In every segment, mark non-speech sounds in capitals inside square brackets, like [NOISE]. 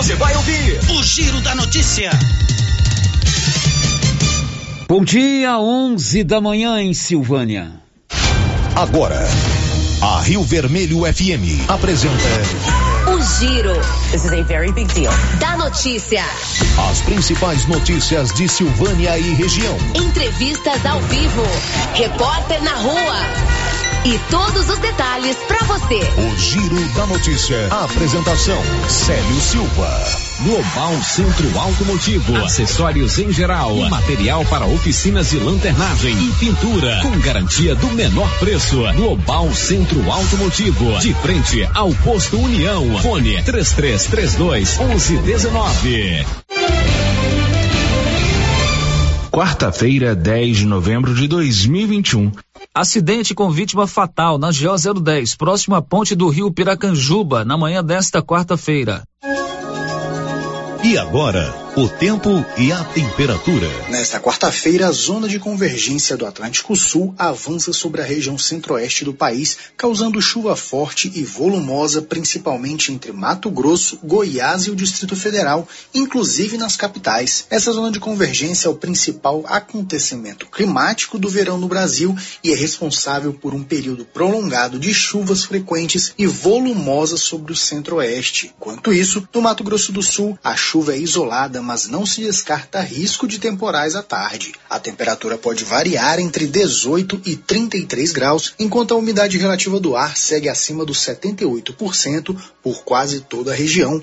Você vai ouvir o Giro da Notícia. Bom dia, 11 da manhã em Silvânia. Agora, a Rio Vermelho FM apresenta o Giro. This is a very big deal. Da notícia. As principais notícias de Silvânia e região. Entrevistas ao vivo. Repórter na rua. E todos os detalhes para você. O Giro da Notícia. A apresentação: Célio Silva. Global Centro Automotivo, acessórios em geral, material para oficinas de lanternagem e pintura, com garantia do menor preço. Global Centro Automotivo, de frente ao posto União. Fone 3332 1119. Quarta-feira, 10 de novembro de 2021. Acidente com vítima fatal na GO 010, próximo à ponte do rio Piracanjuba, na manhã desta quarta-feira. E agora, o tempo e a temperatura. Nesta quarta-feira, a zona de convergência do Atlântico Sul avança sobre a região centro-oeste do país, causando chuva forte e volumosa, principalmente entre Mato Grosso, Goiás e o Distrito Federal, inclusive nas capitais. Essa zona de convergência é o principal acontecimento climático do verão no Brasil e é responsável por um período prolongado de chuvas frequentes e volumosas sobre o centro-oeste. Enquanto isso, no Mato Grosso do Sul, a chuva é isolada, mas não se descarta risco de temporais à tarde. A temperatura pode variar entre 18 e 33 graus, enquanto a umidade relativa do ar segue acima dos 78% por quase toda a região.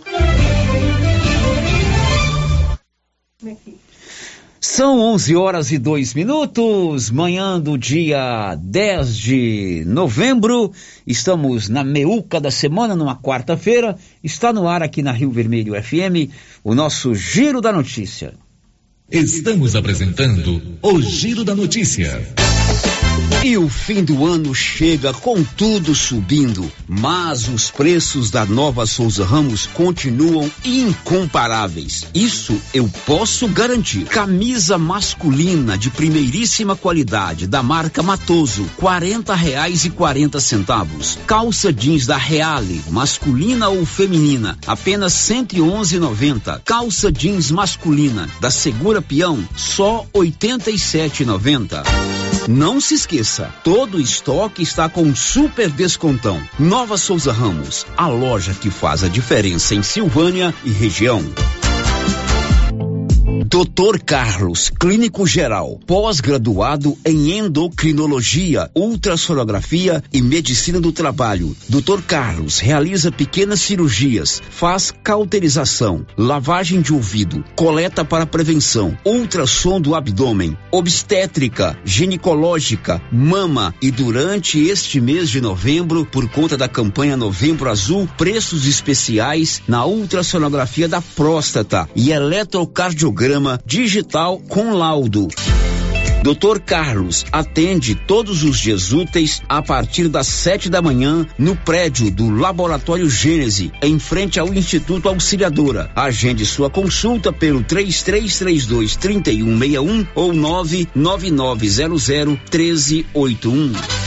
São 11 horas e 2 minutos, manhã do dia 10 de novembro. Estamos na meuca da semana, numa quarta-feira. Está no ar aqui na Rio Vermelho FM o nosso Giro da Notícia. Estamos apresentando o Giro da Notícia. E o fim do ano chega com tudo subindo, mas os preços da nova Souza Ramos continuam incomparáveis. Isso eu posso garantir. Camisa masculina de primeiríssima qualidade da marca Matoso, quarenta reais e quarenta centavos. Calça jeans da Reale, masculina ou feminina, apenas cento e onze noventa. Calça jeans masculina da Segura Peão, só oitenta e sete noventa. Não se esqueça, todo o estoque está com super descontão. Nova Souza Ramos, a loja que faz a diferença em Silvânia e região. Doutor Carlos, clínico geral, pós-graduado em endocrinologia, ultrassonografia e medicina do trabalho. Doutor Carlos realiza pequenas cirurgias, faz cauterização, lavagem de ouvido, coleta para prevenção, ultrassom do abdômen, obstétrica, ginecológica, mama e durante este mês de novembro, por conta da campanha Novembro Azul, preços especiais na ultrassonografia da próstata e eletrocardiograma digital com laudo. Doutor Carlos atende todos os dias úteis a partir das sete da manhã no prédio do Laboratório Gênese, em frente ao Instituto Auxiliadora. Agende sua consulta pelo 3332 3161 ou 99900 1381.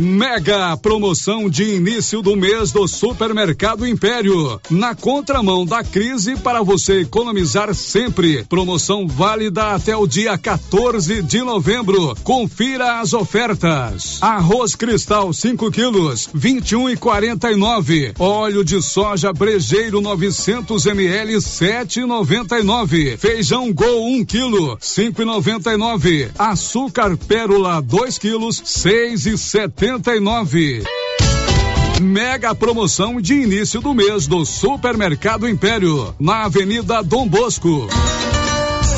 Mega promoção de início do mês do Supermercado Império. Na contramão da crise para você economizar sempre. Promoção válida até o dia 14 de novembro. Confira as ofertas. Arroz cristal 5 quilos, 21 e 49. Óleo de soja brejeiro 900 ml 7,99. Feijão Gol 1 um quilo 5,99. Açúcar pérola 2 quilos 6,70 99. Mega promoção de início do mês do Supermercado Império, na Avenida Dom Bosco.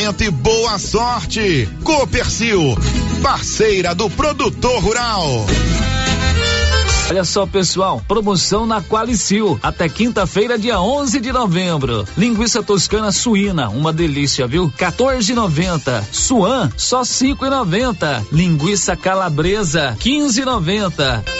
e boa sorte. Copercil, parceira do produtor rural. Olha só, pessoal, promoção na Qualicil até quinta-feira, dia 11 de novembro. Linguiça toscana suína, uma delícia, viu? 14,90. Suan, só 5,90. Linguiça calabresa, 15,90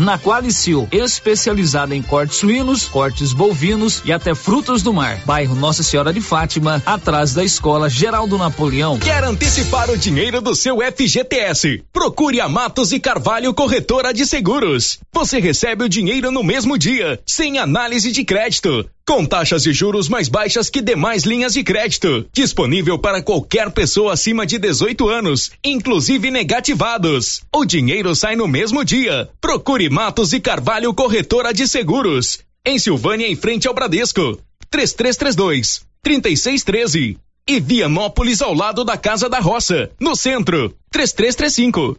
na Qualicil, especializada em cortes suínos, cortes bovinos e até frutos do mar. Bairro Nossa Senhora de Fátima, atrás da Escola Geraldo Napoleão. Quer antecipar o dinheiro do seu FGTS? Procure a Matos e Carvalho Corretora de Seguros. Você recebe o dinheiro no mesmo dia, sem análise de crédito com taxas de juros mais baixas que demais linhas de crédito. Disponível para qualquer pessoa acima de 18 anos, inclusive negativados. O dinheiro sai no mesmo dia. Procure Matos e Carvalho Corretora de Seguros. Em Silvânia, em frente ao Bradesco. 3332 3613. E Vianópolis ao lado da Casa da Roça, no centro. 3335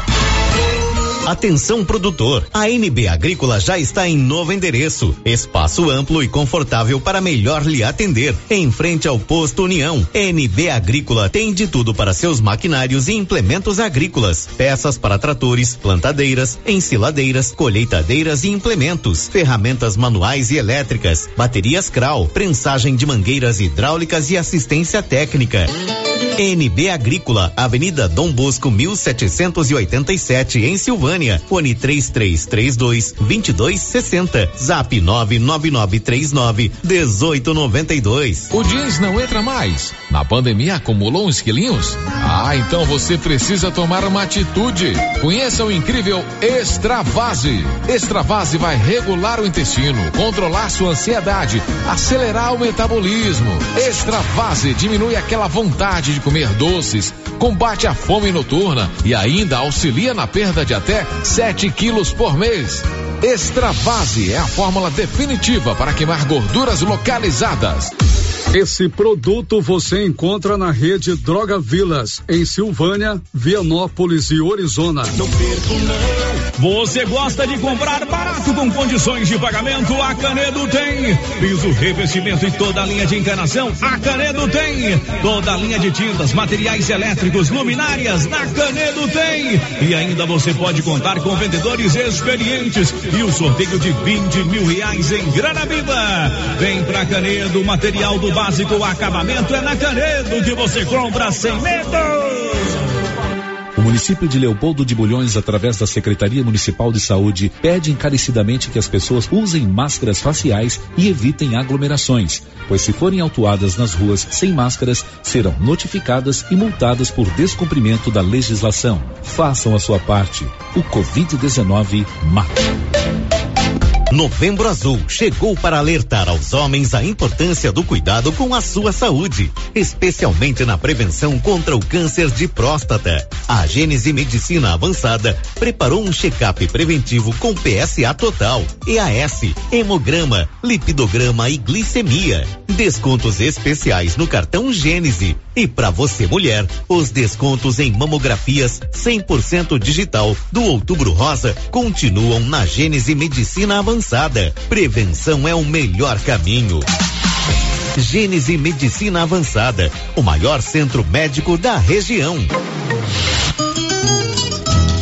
Atenção produtor, a NB Agrícola já está em novo endereço, espaço amplo e confortável para melhor lhe atender, em frente ao posto União. NB Agrícola tem de tudo para seus maquinários e implementos agrícolas, peças para tratores, plantadeiras, ensiladeiras, colheitadeiras e implementos, ferramentas manuais e elétricas, baterias Kral, prensagem de mangueiras hidráulicas e assistência técnica. NB Agrícola, Avenida Dom Bosco 1787 em Silvânia. Fone 3332 2260. Zap 99939 1892. O jeans não entra mais. Na pandemia acumulou uns quilinhos? Ah, então você precisa tomar uma atitude. Conheça o incrível Extravase. Extravase vai regular o intestino, controlar sua ansiedade, acelerar o metabolismo. Extravase diminui aquela vontade de comer doces, combate a fome noturna e ainda auxilia na perda de até 7 quilos por mês. Extravase é a fórmula definitiva para queimar gorduras localizadas. Esse produto você encontra na rede Droga Vilas, em Silvânia, Vianópolis e Orizona. Não perco, não. Você gosta de comprar barato com condições de pagamento? A Canedo tem. Piso, revestimento e toda a linha de encanação? A Canedo tem. Toda a linha de tintas, materiais elétricos, luminárias? Na Canedo tem. E ainda você pode contar com vendedores experientes e o sorteio de 20 mil reais em grana viva. Vem pra Canedo, material do básico, acabamento é na Canedo que você compra sem medo. O município de Leopoldo de Bulhões, através da Secretaria Municipal de Saúde, pede encarecidamente que as pessoas usem máscaras faciais e evitem aglomerações, pois se forem autuadas nas ruas sem máscaras, serão notificadas e multadas por descumprimento da legislação. Façam a sua parte. O Covid-19 mata. Novembro Azul chegou para alertar aos homens a importância do cuidado com a sua saúde, especialmente na prevenção contra o câncer de próstata. A Gênese Medicina Avançada preparou um check-up preventivo com PSA total, EAS, hemograma, lipidograma e glicemia. Descontos especiais no cartão Gênese. E para você mulher, os descontos em mamografias 100% digital do Outubro Rosa continuam na Gênese Medicina Avançada. Prevenção é o melhor caminho. Gênese Medicina Avançada, o maior centro médico da região.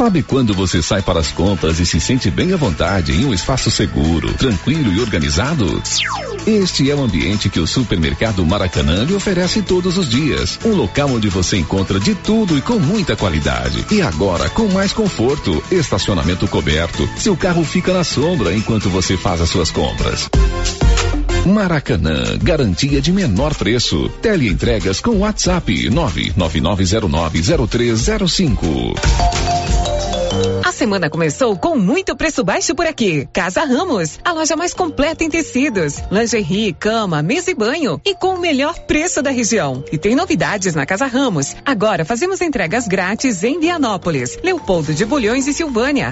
Sabe quando você sai para as compras e se sente bem à vontade em um espaço seguro, tranquilo e organizado? Este é o ambiente que o supermercado Maracanã lhe oferece todos os dias. Um local onde você encontra de tudo e com muita qualidade. E agora com mais conforto, estacionamento coberto. Seu carro fica na sombra enquanto você faz as suas compras. Maracanã, garantia de menor preço. Teleentregas com WhatsApp 999090305. A semana começou com muito preço baixo por aqui. Casa Ramos, a loja mais completa em tecidos, lingerie, cama, mesa e banho e com o melhor preço da região. E tem novidades na Casa Ramos. Agora fazemos entregas grátis em Vianópolis, Leopoldo de Bulhões e Silvânia.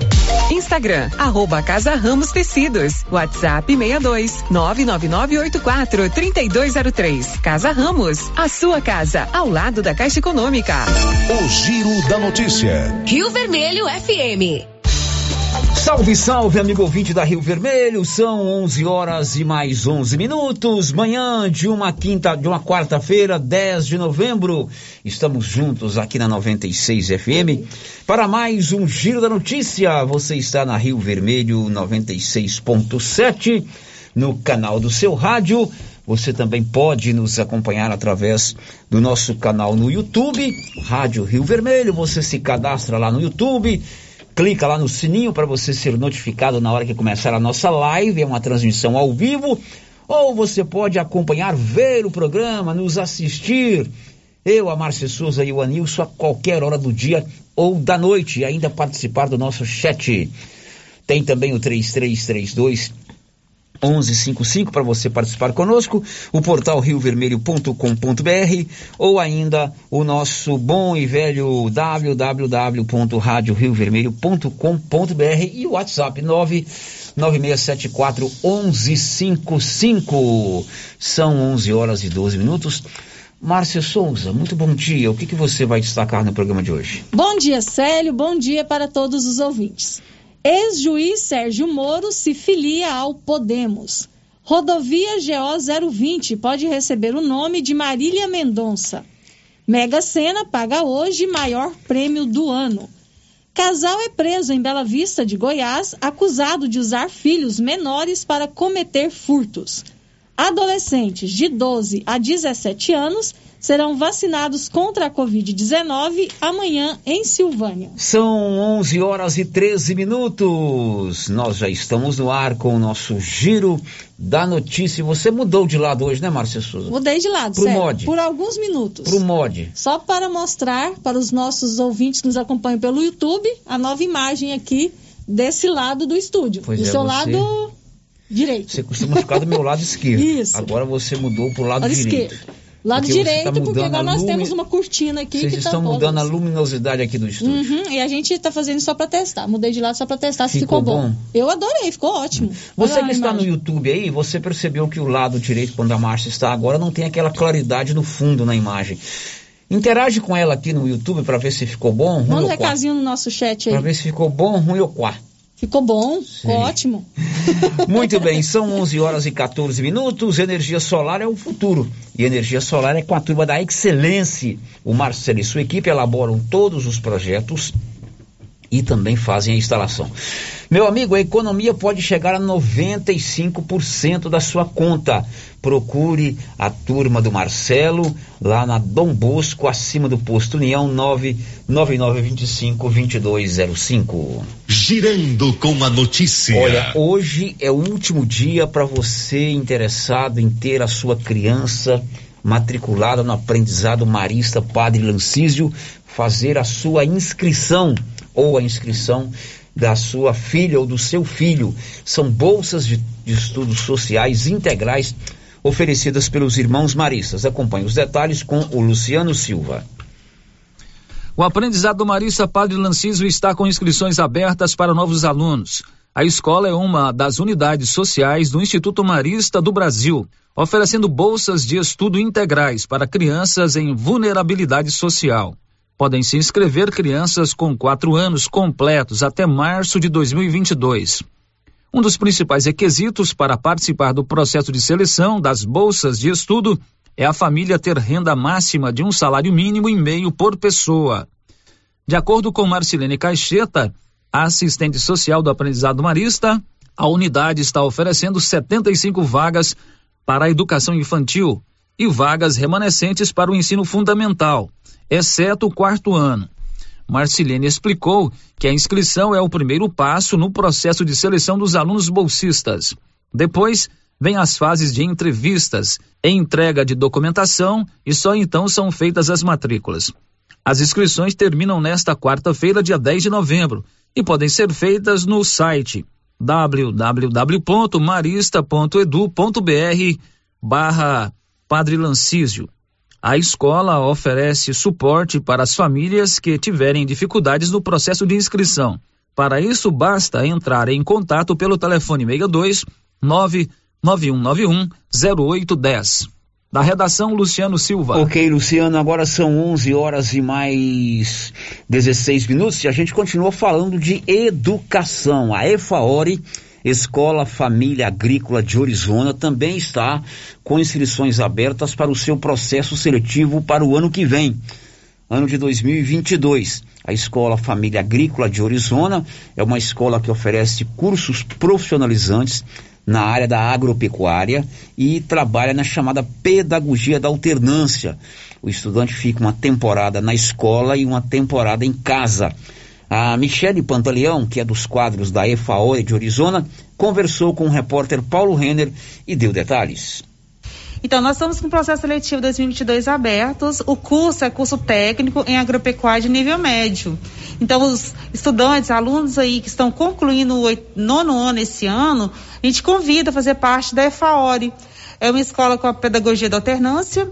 Instagram, arroba Casa Ramos Tecidos. WhatsApp 62 99984 3203. Casa Ramos, a sua casa, ao lado da Caixa Econômica. O Giro da Notícia. Rio Vermelho FM. Salve, salve, amigo ouvinte da Rio Vermelho. São 11 horas e mais 11 minutos. Manhã de uma quinta, de uma quarta-feira, 10 de novembro. Estamos juntos aqui na 96 FM para mais um Giro da Notícia. Você está na Rio Vermelho 96.7 no canal do seu rádio. Você também pode nos acompanhar através do nosso canal no YouTube, Rádio Rio Vermelho. Você se cadastra lá no YouTube clica lá no sininho para você ser notificado na hora que começar a nossa live, é uma transmissão ao vivo, ou você pode acompanhar, ver o programa, nos assistir, eu, a Márcia Souza e o Anilson, a qualquer hora do dia ou da noite, e ainda participar do nosso chat. Tem também o 3332 1155 para você participar conosco, o portal riovermelho.com.br ou ainda o nosso bom e velho www.radioriovermelho.com.br e o WhatsApp 99674 1155. São 11 horas e 12 minutos. Márcia Souza, muito bom dia. O que, que você vai destacar no programa de hoje? Bom dia, Célio. Bom dia para todos os ouvintes. Ex-juiz Sérgio Moro se filia ao Podemos. Rodovia GO 020 pode receber o nome de Marília Mendonça. Mega Sena paga hoje maior prêmio do ano. Casal é preso em Bela Vista de Goiás, acusado de usar filhos menores para cometer furtos. Adolescentes de 12 a 17 anos serão vacinados contra a Covid-19 amanhã em Silvânia. São 11 horas e 13 minutos. Nós já estamos no ar com o nosso giro da notícia. Você mudou de lado hoje, né, Márcia Souza? Mudei de lado, Pro sério, mod. por alguns minutos. Pro mod. Só para mostrar para os nossos ouvintes que nos acompanham pelo YouTube a nova imagem aqui desse lado do estúdio. Pois do é, seu você- lado direito. Você costuma ficar do meu lado esquerdo. Isso. Agora você mudou pro lado, Lado direito. esquerdo. Lado Porque você direito, tá porque agora nós lumi- temos uma cortina aqui Vocês que estão tá mudando a luminosidade aqui do estúdio. Uhum, e a gente está fazendo só para testar. Mudei de lado só para testar se Ficou ficou, bom. bom? Eu adorei, ficou ótimo. Você que está no imagem. YouTube aí, você percebeu que o lado direito, quando a Márcia está agora, não tem aquela claridade no fundo na imagem. Interage com ela aqui no YouTube para ver se ficou bom, ruim Manda um recadinho no nosso chat aí. Para ver se ficou bom, ruim ou quá. Ficou bom, ficou ótimo. [LAUGHS] Muito bem, são 11 horas e 14 minutos. Energia solar é o futuro. E energia solar é com a turma da Excelência. O Marcelo e sua equipe elaboram todos os projetos e também fazem a instalação. Meu amigo, a economia pode chegar a 95% da sua conta. Procure a turma do Marcelo lá na Dom Bosco, acima do posto União 99925-2205. Girando com a notícia. Olha, hoje é o último dia para você interessado em ter a sua criança matriculada no aprendizado marista Padre Lancísio fazer a sua inscrição ou a inscrição da sua filha ou do seu filho. São bolsas de, de estudos sociais integrais oferecidas pelos irmãos maristas. Acompanhe os detalhes com o Luciano Silva. O aprendizado Marista Padre Lanciso está com inscrições abertas para novos alunos. A escola é uma das unidades sociais do Instituto Marista do Brasil, oferecendo bolsas de estudo integrais para crianças em vulnerabilidade social. Podem se inscrever crianças com quatro anos completos até março de 2022. Um dos principais requisitos para participar do processo de seleção das bolsas de estudo é a família ter renda máxima de um salário mínimo e meio por pessoa. De acordo com Marcelene Caixeta, assistente social do aprendizado marista, a unidade está oferecendo 75 vagas para a educação infantil e vagas remanescentes para o ensino fundamental, exceto o quarto ano. Marcilene explicou que a inscrição é o primeiro passo no processo de seleção dos alunos bolsistas. Depois, vem as fases de entrevistas, entrega de documentação e só então são feitas as matrículas. As inscrições terminam nesta quarta-feira, dia 10 de novembro, e podem ser feitas no site www.marista.edu.br barra Padre Lancísio. A escola oferece suporte para as famílias que tiverem dificuldades no processo de inscrição. Para isso, basta entrar em contato pelo telefone 62 99191 0810. Da redação, Luciano Silva. Ok, Luciano, agora são 11 horas e mais 16 minutos e a gente continua falando de educação. A EFAORE, Escola Família Agrícola de Orizona, também está com inscrições abertas para o seu processo seletivo para o ano que vem, ano de 2022. A Escola Família Agrícola de Orizona é uma escola que oferece cursos profissionalizantes na área da agropecuária e trabalha na chamada pedagogia da alternância. O estudante fica uma temporada na escola e uma temporada em casa. A Michele Pantaleão, que é dos quadros da EFAOE de Arizona, conversou com o repórter Paulo Renner e deu detalhes. Então, nós estamos com o processo seletivo 2022 abertos. O curso é curso técnico em agropecuária de nível médio. Então, os estudantes, alunos aí que estão concluindo o nono ano esse ano, a gente convida a fazer parte da EFAORE. É uma escola com a pedagogia da alternância,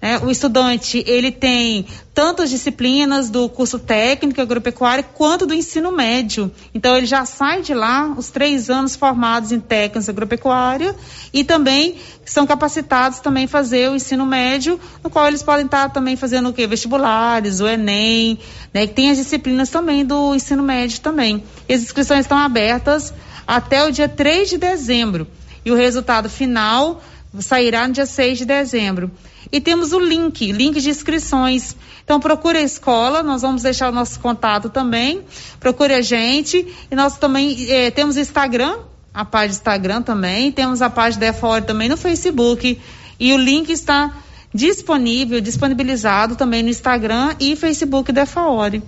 né? O estudante ele tem tanto as disciplinas do curso técnico agropecuário quanto do ensino médio. Então ele já sai de lá os três anos formados em técnicos agropecuária e também são capacitados também fazer o ensino médio, no qual eles podem estar também fazendo o quê? Vestibulares, o Enem, né? Que tem as disciplinas também do ensino médio também. E as inscrições estão abertas até o dia 3 de dezembro. E o resultado final sairá no dia 6 de dezembro. E temos o link, link de inscrições. Então procure a escola, nós vamos deixar o nosso contato também. Procure a gente. E nós também eh, temos Instagram, a página do Instagram também. Temos a página da EFOR também no Facebook. E o link está disponível, disponibilizado também no Instagram e Facebook da EFOR.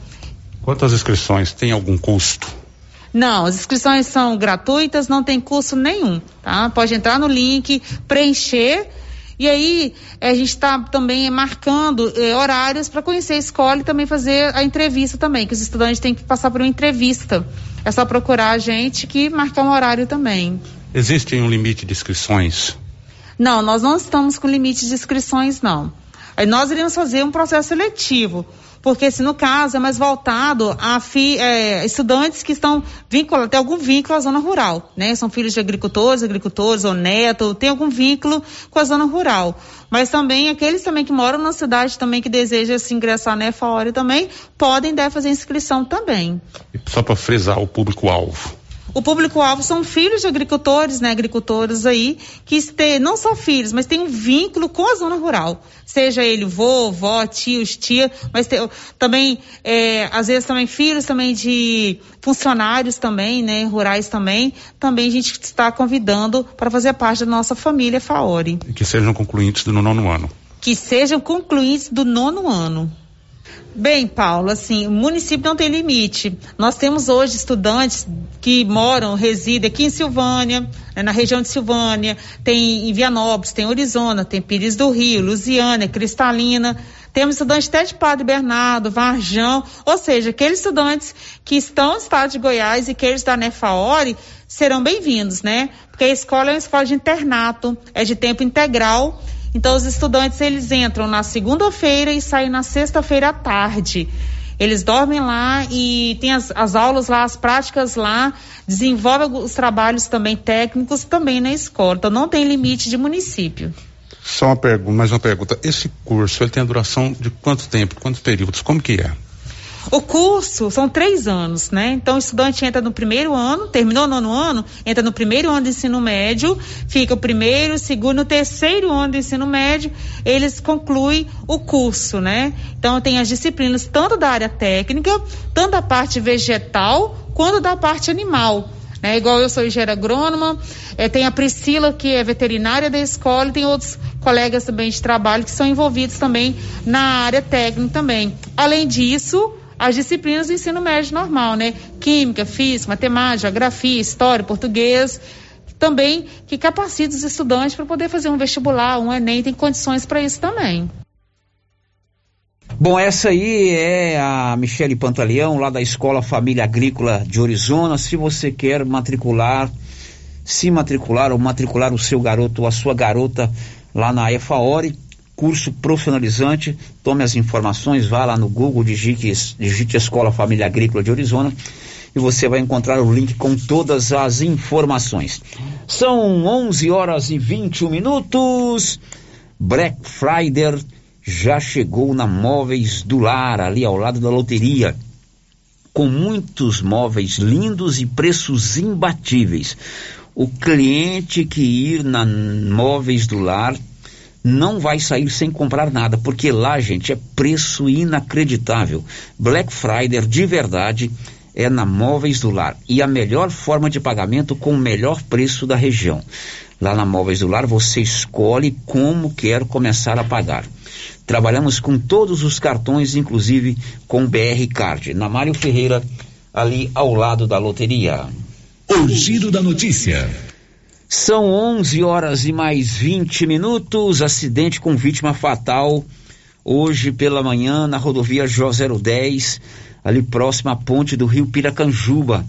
Quantas inscrições? Tem algum custo? Não, as inscrições são gratuitas, não tem custo nenhum, tá? Pode entrar no link, preencher e aí a gente está também marcando eh, horários para conhecer a escola e também fazer a entrevista também, que os estudantes têm que passar por uma entrevista. É só procurar a gente que marcar um horário também. Existe um limite de inscrições? Não, nós não estamos com limite de inscrições, não. Aí nós iremos fazer um processo seletivo porque se no caso é mais voltado a fi, é, estudantes que estão vinculados, tem algum vínculo à zona rural, né? São filhos de agricultores, agricultores ou neto, tem algum vínculo com a zona rural. Mas também aqueles também que moram na cidade também que desejam se ingressar na EFAORE também, podem deve fazer inscrição também. Só para frisar o público-alvo. O público-alvo são filhos de agricultores, né? Agricultores aí, que têm, não só filhos, mas têm um vínculo com a zona rural. Seja ele vô, vó, tios, tia, mas tem, também, é, às vezes também filhos também de funcionários também, né? Rurais também. Também a gente está convidando para fazer parte da nossa família Faori. Que sejam concluintes do nono ano. Que sejam concluintes do nono ano. Bem, Paulo, assim, o município não tem limite. Nós temos hoje estudantes que moram, residem aqui em Silvânia, né, na região de Silvânia, tem em Vianópolis, tem Orizona, tem Pires do Rio, Lusiana, Cristalina. Temos estudantes até de Padre Bernardo, Varjão, ou seja, aqueles estudantes que estão no estado de Goiás e que eles da Nefaori serão bem-vindos, né? Porque a escola é uma escola de internato, é de tempo integral então os estudantes eles entram na segunda-feira e saem na sexta-feira à tarde. Eles dormem lá e tem as, as aulas lá, as práticas lá, desenvolvem os trabalhos também técnicos também na escola. Então não tem limite de município. Só uma pergunta, mais uma pergunta. Esse curso, ele tem a duração de quanto tempo, quantos períodos? Como que é? O curso são três anos, né? Então o estudante entra no primeiro ano, terminou o nono ano, entra no primeiro ano de ensino médio, fica o primeiro, segundo, terceiro ano de ensino médio, eles concluem o curso, né? Então tem as disciplinas tanto da área técnica, tanto da parte vegetal, quanto da parte animal. Né? Igual eu sou engenheira agrônoma, é, tem a Priscila, que é veterinária da escola, e tem outros colegas também de trabalho que são envolvidos também na área técnica também. Além disso, as disciplinas do ensino médio normal, né? Química, física, matemática, geografia, história, português, também que capacita os estudantes para poder fazer um vestibular, um Enem, tem condições para isso também. Bom, essa aí é a Michele Pantaleão, lá da Escola Família Agrícola de Orizona. Se você quer matricular, se matricular ou matricular o seu garoto ou a sua garota lá na EFAORE, curso profissionalizante. Tome as informações, vá lá no Google, digite, digite Escola Família Agrícola de Arizona e você vai encontrar o link com todas as informações. São 11 horas e 21 minutos. Black Friday já chegou na Móveis do Lar, ali ao lado da loteria. Com muitos móveis lindos e preços imbatíveis. O cliente que ir na Móveis do Lar não vai sair sem comprar nada, porque lá, gente, é preço inacreditável. Black Friday de verdade é na Móveis do Lar e a melhor forma de pagamento com o melhor preço da região. Lá na Móveis do Lar você escolhe como quer começar a pagar. Trabalhamos com todos os cartões, inclusive com BR Card. Na Mário Ferreira, ali ao lado da loteria. O giro da notícia. São 11 horas e mais 20 minutos. Acidente com vítima fatal hoje pela manhã na rodovia J 010, ali próxima à ponte do rio Piracanjuba,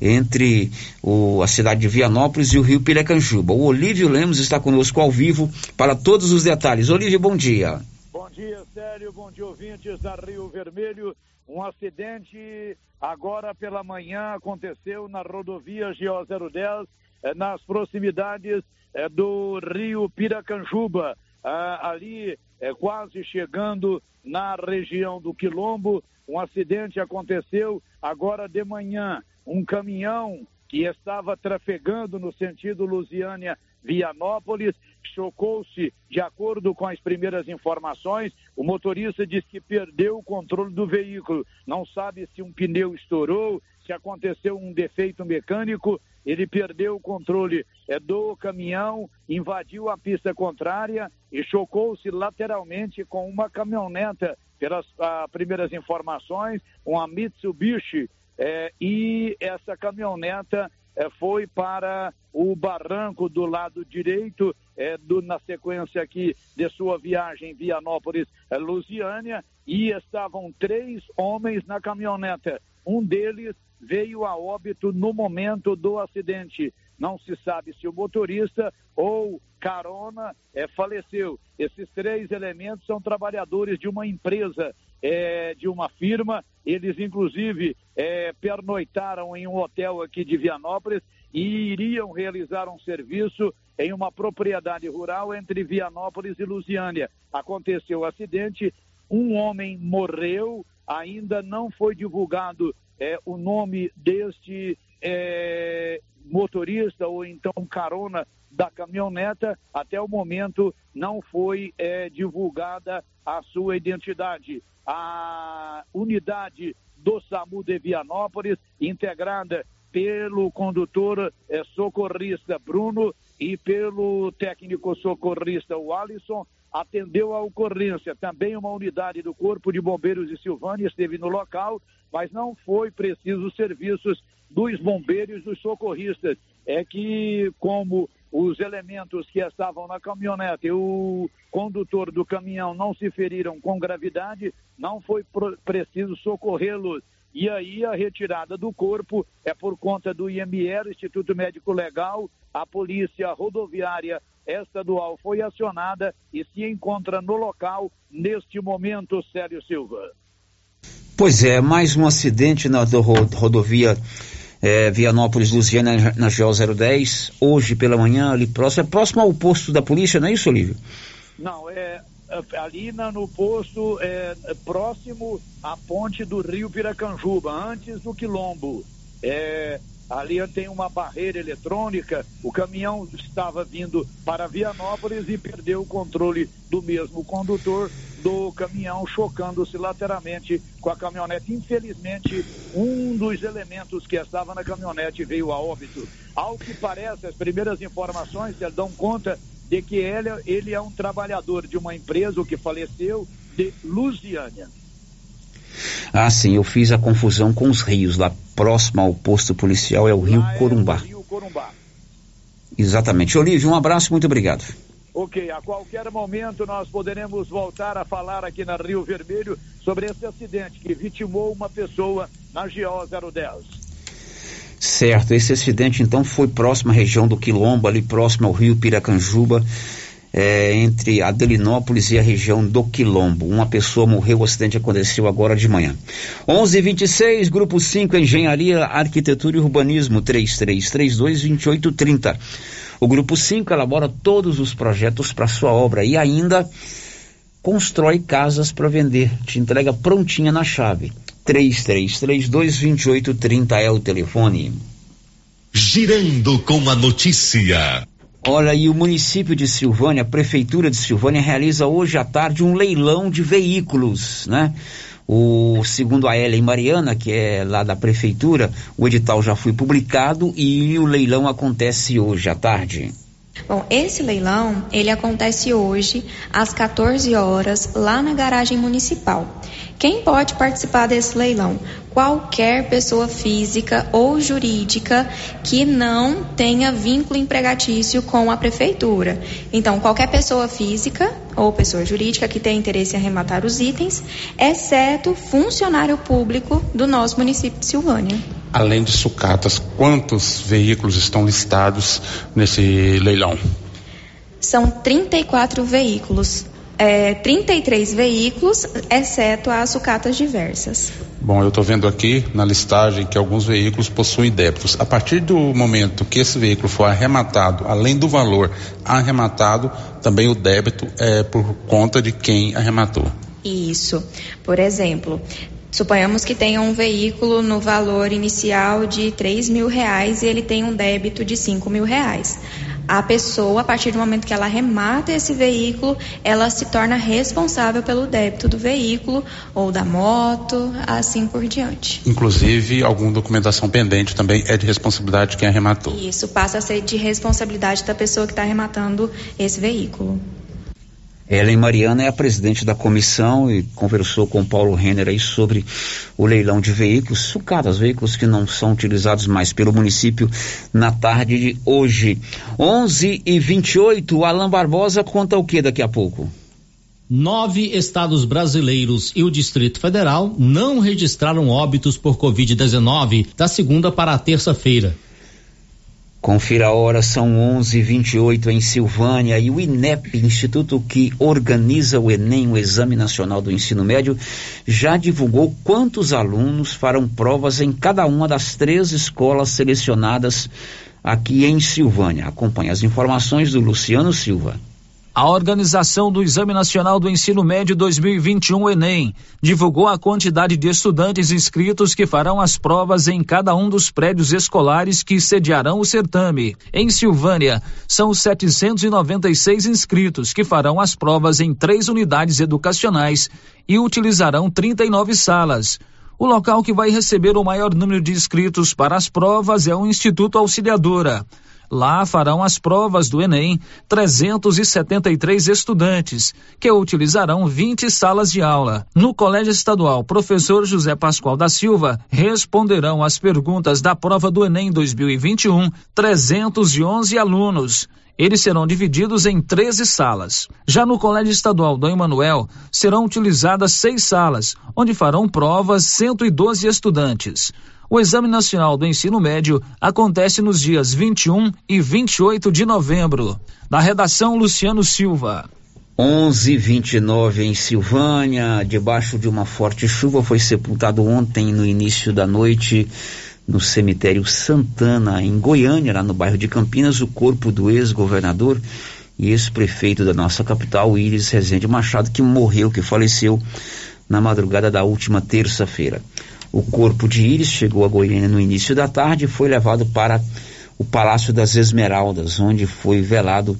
entre o, a cidade de Vianópolis e o rio Piracanjuba. O Olívio Lemos está conosco ao vivo para todos os detalhes. Olívio, bom dia. Bom dia, Sério. Bom dia, ouvintes da Rio Vermelho. Um acidente agora pela manhã aconteceu na rodovia GO 010 é, nas proximidades é, do rio Piracanjuba, ah, ali é, quase chegando na região do Quilombo. Um acidente aconteceu agora de manhã. Um caminhão que estava trafegando no sentido Lusiânia Vianópolis, chocou-se, de acordo com as primeiras informações, o motorista disse que perdeu o controle do veículo. Não sabe se um pneu estourou, se aconteceu um defeito mecânico, ele perdeu o controle é, do caminhão, invadiu a pista contrária e chocou-se lateralmente com uma caminhoneta, pelas ah, primeiras informações, uma Mitsubishi, é, e essa caminhoneta é, foi para o barranco do lado direito, do, na sequência aqui de sua viagem Vianópolis, é, Lusiânia, e estavam três homens na caminhoneta. Um deles veio a óbito no momento do acidente. Não se sabe se o motorista ou carona é, faleceu. Esses três elementos são trabalhadores de uma empresa, é, de uma firma. Eles, inclusive, é, pernoitaram em um hotel aqui de Vianópolis e iriam realizar um serviço em uma propriedade rural entre Vianópolis e Lusiânia. Aconteceu o acidente, um homem morreu, ainda não foi divulgado é, o nome deste é, motorista ou então carona da caminhoneta, até o momento não foi é, divulgada a sua identidade. A unidade do SAMU de Vianópolis, integrada pelo condutor é, socorrista Bruno e pelo técnico socorrista Alisson, atendeu a ocorrência. Também uma unidade do Corpo de Bombeiros de Silvânia esteve no local, mas não foi preciso os serviços dos bombeiros dos socorristas. É que, como os elementos que estavam na caminhonete e o condutor do caminhão não se feriram com gravidade, não foi preciso socorrê-los. E aí a retirada do corpo é por conta do IML, Instituto Médico Legal, a Polícia Rodoviária estadual foi acionada e se encontra no local neste momento, Célio Silva. Pois é, mais um acidente na do, rodovia é, Vianópolis Luziana na GO 010, hoje pela manhã, ali próximo, é próximo ao posto da polícia, não é isso, Olívio? Não, é, é ali na, no posto é, é, próximo à ponte do Rio Piracanjuba, antes do Quilombo. É, ali tem uma barreira eletrônica, o caminhão estava vindo para Vianópolis e perdeu o controle do mesmo condutor do caminhão, chocando-se lateralmente com a caminhonete. Infelizmente, um dos elementos que estava na caminhonete veio a óbito. Ao que parece, as primeiras informações dão conta de que ele, ele é um trabalhador de uma empresa que faleceu de Lusiânia. Ah, sim, eu fiz a confusão com os rios. Lá próximo ao posto policial é o Rio Corumbá. É o Rio Corumbá. Exatamente. Olívio, um abraço, muito obrigado. Ok, a qualquer momento nós poderemos voltar a falar aqui na Rio Vermelho sobre esse acidente que vitimou uma pessoa na GO 010. Certo, esse acidente então foi próximo à região do Quilombo, ali próximo ao rio Piracanjuba, é, entre Adelinópolis e a região do Quilombo. Uma pessoa morreu, o acidente aconteceu agora de manhã. 11:26 Grupo 5, Engenharia, Arquitetura e Urbanismo, 3332-2830. O Grupo 5 elabora todos os projetos para sua obra e ainda constrói casas para vender. Te entrega prontinha na chave. 33322830 é o telefone. Girando com a notícia. Olha, e o município de Silvânia, a prefeitura de Silvânia realiza hoje à tarde um leilão de veículos, né? O segundo a Ellen Mariana, que é lá da prefeitura, o edital já foi publicado e o leilão acontece hoje à tarde. Bom, esse leilão, ele acontece hoje às 14 horas lá na garagem municipal. Quem pode participar desse leilão? Qualquer pessoa física ou jurídica que não tenha vínculo empregatício com a prefeitura. Então, qualquer pessoa física ou pessoa jurídica que tenha interesse em arrematar os itens, exceto funcionário público do nosso município de Silvânia. Além de sucatas, quantos veículos estão listados nesse leilão? São 34 veículos é, 33 veículos, exceto as sucatas diversas. Bom, eu estou vendo aqui na listagem que alguns veículos possuem débitos. A partir do momento que esse veículo for arrematado, além do valor arrematado, também o débito é por conta de quem arrematou. Isso. Por exemplo, Suponhamos que tenha um veículo no valor inicial de 3 mil reais e ele tem um débito de 5 mil reais a pessoa, a partir do momento que ela remata esse veículo, ela se torna responsável pelo débito do veículo ou da moto, assim por diante. Inclusive, alguma documentação pendente também é de responsabilidade de quem arrematou. Isso passa a ser de responsabilidade da pessoa que está arrematando esse veículo. Ellen Mariana é a presidente da comissão e conversou com Paulo Renner aí sobre o leilão de veículos, sucatas, veículos que não são utilizados mais pelo município na tarde de hoje. 11 e 28 Alain Barbosa conta o que daqui a pouco? Nove estados brasileiros e o Distrito Federal não registraram óbitos por Covid-19 da segunda para a terça-feira. Confira a hora, são 11:28 em Silvânia e o INEP, instituto que organiza o Enem, o Exame Nacional do Ensino Médio, já divulgou quantos alunos farão provas em cada uma das três escolas selecionadas aqui em Silvânia. Acompanhe as informações do Luciano Silva. A Organização do Exame Nacional do Ensino Médio 2021 Enem divulgou a quantidade de estudantes inscritos que farão as provas em cada um dos prédios escolares que sediarão o certame. Em Silvânia, são 796 inscritos que farão as provas em três unidades educacionais e utilizarão 39 salas. O local que vai receber o maior número de inscritos para as provas é o Instituto Auxiliadora. Lá farão as provas do Enem 373 estudantes, que utilizarão 20 salas de aula. No Colégio Estadual Professor José Pascoal da Silva responderão às perguntas da prova do Enem 2021 311 alunos. Eles serão divididos em 13 salas. Já no Colégio Estadual Dom Emanuel, serão utilizadas seis salas, onde farão provas 112 estudantes. O Exame Nacional do Ensino Médio acontece nos dias 21 e 28 de novembro. Da redação Luciano Silva. 11:29 em Silvânia, debaixo de uma forte chuva, foi sepultado ontem no início da noite no cemitério Santana, em Goiânia, lá no bairro de Campinas, o corpo do ex-governador e ex-prefeito da nossa capital, Iris Rezende Machado, que morreu, que faleceu na madrugada da última terça-feira. O corpo de Iris chegou a Goiânia no início da tarde e foi levado para o Palácio das Esmeraldas, onde foi velado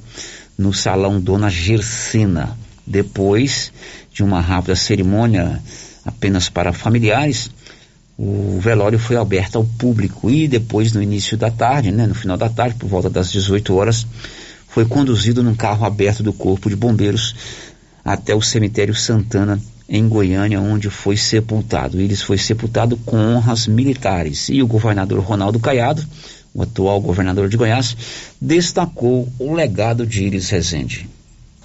no salão Dona Gersina. Depois de uma rápida cerimônia apenas para familiares, o velório foi aberto ao público e depois no início da tarde, né, no final da tarde, por volta das 18 horas, foi conduzido num carro aberto do Corpo de Bombeiros até o cemitério Santana em Goiânia, onde foi sepultado. Eles foi sepultado com honras militares e o governador Ronaldo Caiado o atual governador de Goiás, destacou o legado de Iris Rezende.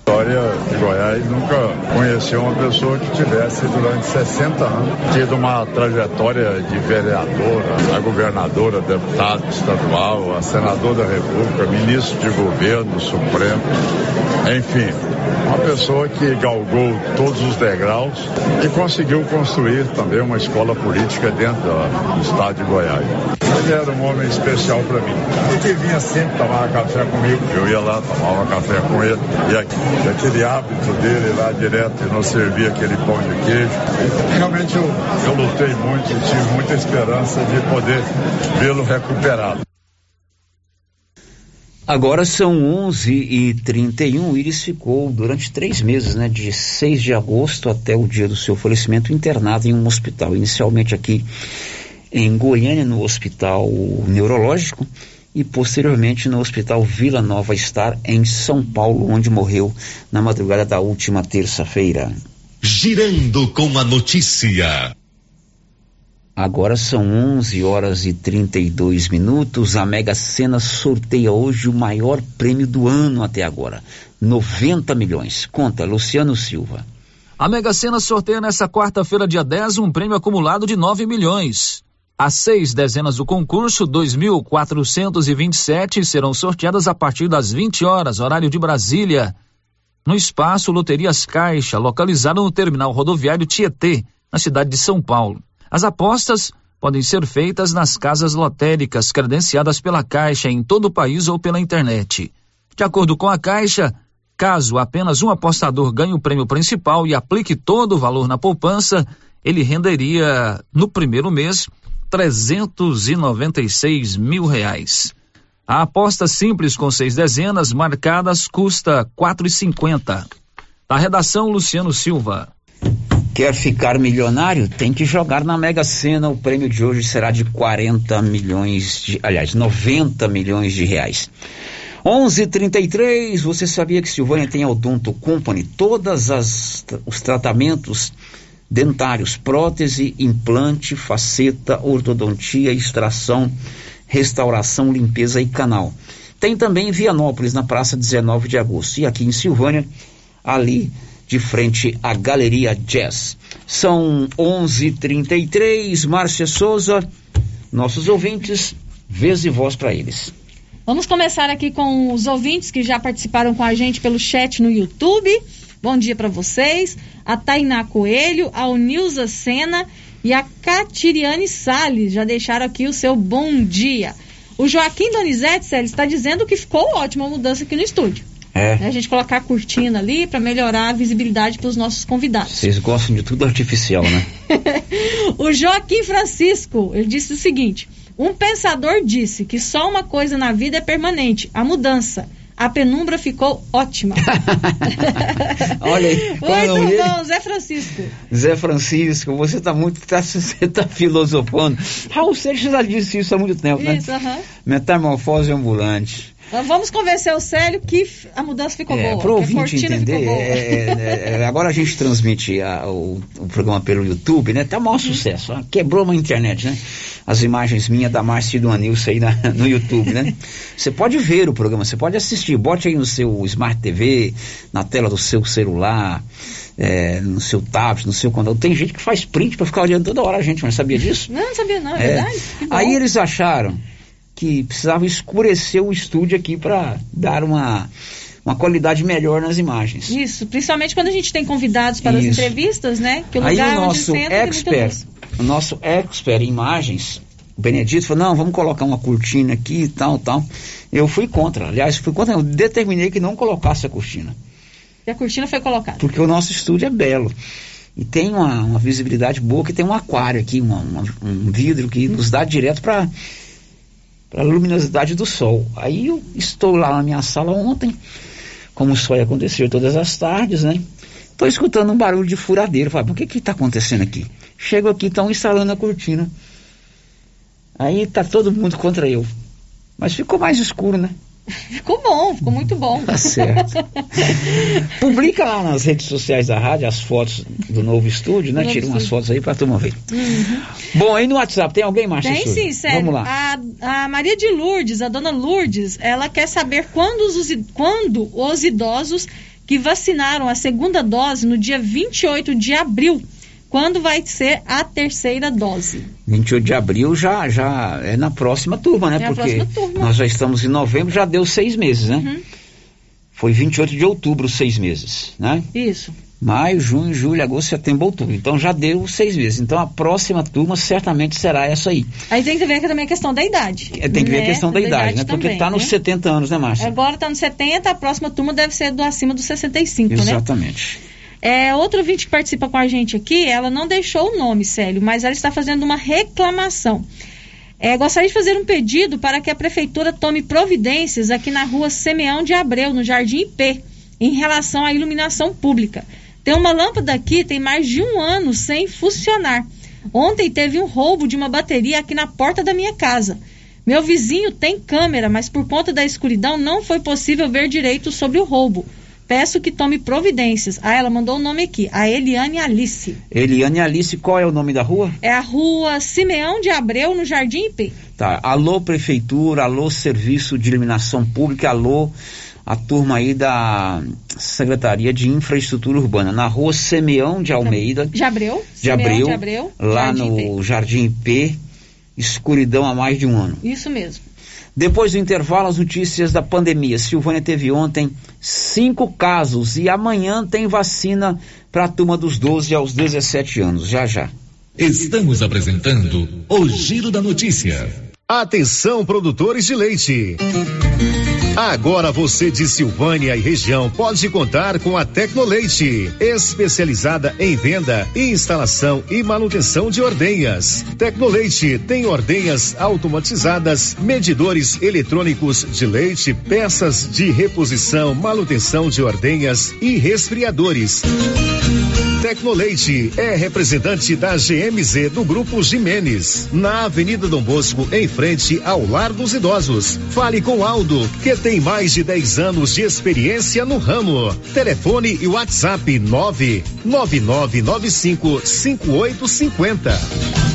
História de Goiás nunca conheceu uma pessoa que tivesse durante 60 anos tido uma trajetória de vereadora, a governadora, deputado estadual, a senador da República, ministro de governo, Supremo, enfim, uma pessoa que galgou todos os degraus e conseguiu construir também uma escola política dentro do estado de Goiás. Ele era um homem especial para mim. Ele vinha sempre tomar café comigo. Eu ia lá, tomava café com ele. E aquele hábito dele lá direto e nos servia aquele pão de queijo. Realmente eu, eu lutei muito e tive muita esperança de poder vê-lo recuperado. Agora são 11 e 31 o Iris ficou durante três meses, né, de 6 de agosto até o dia do seu falecimento, internado em um hospital. Inicialmente aqui em Goiânia, no Hospital Neurológico, e posteriormente no Hospital Vila Nova Star, em São Paulo, onde morreu na madrugada da última terça-feira. Girando com a notícia. Agora são 11 horas e 32 minutos. A Mega Sena sorteia hoje o maior prêmio do ano até agora: 90 milhões. Conta, Luciano Silva. A Mega Sena sorteia nesta quarta-feira, dia 10, um prêmio acumulado de 9 milhões. As seis dezenas do concurso, 2.427, serão sorteadas a partir das 20 horas, horário de Brasília, no espaço Loterias Caixa, localizado no terminal rodoviário Tietê, na cidade de São Paulo. As apostas podem ser feitas nas casas lotéricas credenciadas pela Caixa em todo o país ou pela internet. De acordo com a Caixa, caso apenas um apostador ganhe o prêmio principal e aplique todo o valor na poupança, ele renderia, no primeiro mês, 396 mil reais. A aposta simples com seis dezenas marcadas custa quatro e cinquenta. Da redação Luciano Silva. Quer ficar milionário? Tem que jogar na Mega Sena. O prêmio de hoje será de 40 milhões de, aliás, 90 milhões de reais. 11:33. Você sabia que Silvânia tem a Odonto Company? Todas as os tratamentos dentários, prótese, implante, faceta, ortodontia, extração, restauração, limpeza e canal. Tem também em Vianópolis, na praça 19 de agosto. E aqui em Silvânia, ali de frente à Galeria Jazz. São 11:33. Márcia Souza, nossos ouvintes, vez e voz para eles. Vamos começar aqui com os ouvintes que já participaram com a gente pelo chat no YouTube. Bom dia para vocês. A Tainá Coelho, a Unilza Sena e a Catiriane Salles já deixaram aqui o seu bom dia. O Joaquim Donizete, Célio, está dizendo que ficou ótima a mudança aqui no estúdio. É. A gente colocar a cortina ali para melhorar a visibilidade para os nossos convidados. Vocês gostam de tudo artificial, né? [LAUGHS] o Joaquim Francisco, ele disse o seguinte: um pensador disse que só uma coisa na vida é permanente, a mudança. A penumbra ficou ótima. [LAUGHS] Olha aí. Qual é bom, Zé Francisco. Zé Francisco, você está muito, tá, [LAUGHS] você tá filosofando. Raul Seixas já disse isso há muito tempo, Isso, né? aham. Metamorfose ambulante. Vamos convencer o Célio que a mudança ficou É, boa. para o ouvinte entender, é, é, é, agora a gente transmite a- o, o programa pelo YouTube, né? Tá Uhum. maior sucesso. ó. Quebrou uma internet, né? As imagens minhas da Márcia e do Anilson aí na- [LAUGHS] no YouTube, né? Você pode ver o programa, você pode assistir. Bote aí no seu Smart TV, na tela do seu celular, é, no seu tablet, no seu computador. Tem gente que faz print para ficar olhando toda hora a gente, mas sabia disso? Não, não sabia não, é, É. verdade? Aí eles acharam que precisava escurecer o estúdio aqui para dar uma uma qualidade melhor nas imagens. Isso, principalmente quando a gente tem convidados para Isso. as entrevistas, né? Que o Aí lugar o onde nosso senta tem muita expert, o nosso expert em imagens, o Benedito, falou, não, vamos colocar uma cortina aqui e tal, tal. Eu fui contra, aliás, fui contra, eu determinei que não colocasse a cortina. E a cortina foi colocada. Porque o nosso estúdio é belo. E tem uma, uma visibilidade boa, que tem um aquário aqui, uma- uma- um vidro que nos dá direto para a luminosidade do sol. Aí eu estou lá na minha sala ontem, como sol ia acontecer todas as tardes, né? Estou escutando um barulho de furadeiro. Falei, o que que está acontecendo aqui? Chego aqui, estão instalando a cortina. Aí tá todo mundo contra eu. Mas ficou mais escuro, né? Ficou bom, ficou muito bom. Tá certo. [LAUGHS] Publica lá nas redes sociais da rádio as fotos do novo estúdio, né? Novo Tira umas fotos aí pra turma ver. Uhum. Bom, aí no WhatsApp tem alguém, Márcia? Tem sim, sério. Vamos lá. A, a Maria de Lourdes, a dona Lourdes, ela quer saber quando os, quando os idosos que vacinaram a segunda dose no dia 28 de abril, quando vai ser a terceira dose? 28 de abril já, já é na próxima turma, né? É Porque turma. nós já estamos em novembro, já deu seis meses, né? Uhum. Foi 28 de outubro, seis meses, né? Isso. Maio, junho, julho, agosto, setembro, outubro. Então já deu seis meses. Então a próxima turma certamente será essa aí. Aí tem que ver que também a questão da idade. É, Tem que ver a né? questão da, idade, né? Porque também, tá nos né? 70 anos, né, Márcia? Agora tá nos 70, a próxima turma deve ser do acima dos 65, né? Exatamente. É, outro ouvinte que participa com a gente aqui, ela não deixou o nome, Célio, mas ela está fazendo uma reclamação. É, gostaria de fazer um pedido para que a prefeitura tome providências aqui na rua Semeão de Abreu, no Jardim IP, em relação à iluminação pública. Tem uma lâmpada aqui, tem mais de um ano sem funcionar. Ontem teve um roubo de uma bateria aqui na porta da minha casa. Meu vizinho tem câmera, mas por conta da escuridão não foi possível ver direito sobre o roubo. Peço que tome providências. Ah, ela mandou o nome aqui, a Eliane Alice. Eliane Alice, qual é o nome da rua? É a rua Simeão de Abreu, no Jardim IP. Tá. Alô, prefeitura, alô, serviço de iluminação pública, alô, a turma aí da Secretaria de Infraestrutura Urbana, na rua Semeão de Almeida, De Abreu? de Simeão Abreu, de Abreu, lá Jardim no IP. Jardim IP, escuridão há mais de um ano. Isso mesmo. Depois do intervalo, as notícias da pandemia. Silvânia teve ontem cinco casos e amanhã tem vacina para a turma dos 12 aos 17 anos. Já já. Estamos apresentando o Giro da Notícia. Atenção, produtores de leite. Agora você de Silvânia e região pode contar com a Tecnoleite, especializada em venda, instalação e manutenção de ordenhas. Tecnoleite tem ordenhas automatizadas, medidores eletrônicos de leite, peças de reposição, manutenção de ordenhas e resfriadores. Tecnoleite é representante da GMZ do Grupo Jimenez, na Avenida Dom Bosco, em frente ao Lar dos Idosos. Fale com Aldo, que tem mais de 10 anos de experiência no ramo. Telefone e WhatsApp 99995 5850.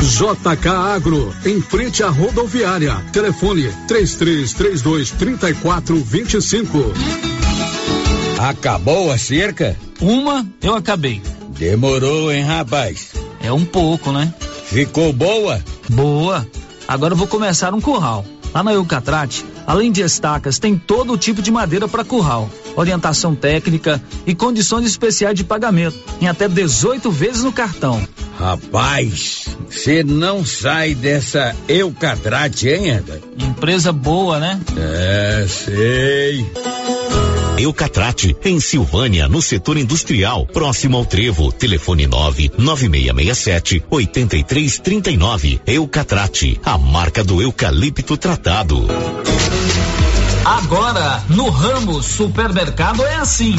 JK Agro, em frente à rodoviária. Telefone 3332 3425. Acabou a cerca? Uma eu acabei. Demorou, hein, rapaz? É um pouco, né? Ficou boa? Boa. Agora eu vou começar um curral. Lá na Eucatrate, além de estacas, tem todo tipo de madeira para curral, orientação técnica e condições especiais de pagamento, em até 18 vezes no cartão. Rapaz, você não sai dessa Eucatrate, hein, Eda? Empresa boa, né? É, sei. Eucatrate, em Silvânia, no setor industrial, próximo ao Trevo. Telefone 9 9667 8339. Eucatrate, a marca do eucalipto tratado. Agora, no Ramos Supermercado é assim.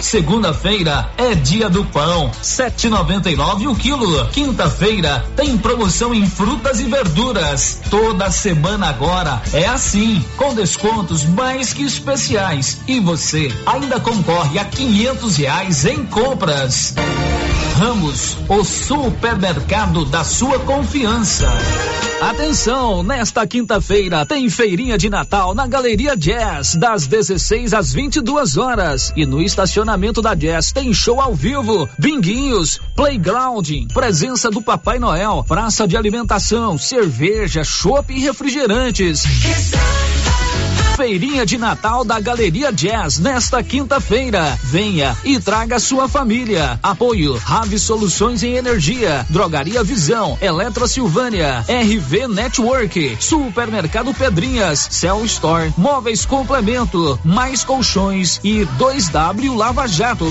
Segunda-feira é dia do pão, 7,99 o quilo. Quinta-feira tem promoção em frutas e verduras. Toda semana agora é assim, com descontos mais que especiais. E você ainda concorre a quinhentos reais em compras. Ramos, o supermercado da sua confiança. Atenção, nesta quinta-feira tem feirinha de Natal na Galeria Jazz, das 16 às 22 horas. E no estacionamento da Jazz tem show ao vivo, binguinhos, playground, presença do Papai Noel, praça de alimentação, cerveja, chopp e refrigerantes. Feirinha de Natal da Galeria Jazz nesta quinta-feira. Venha e traga sua família. Apoio Rave Soluções em Energia, Drogaria Visão, Eletro Silvânia, RV Network, Supermercado Pedrinhas, Cell Store, Móveis Complemento, Mais Colchões e 2W Lava Jato.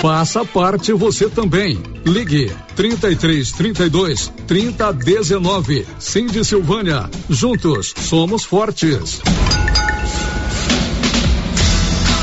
Faça parte você também. Ligue 33 32 30 19. Cindy Silvânia. Juntos somos fortes.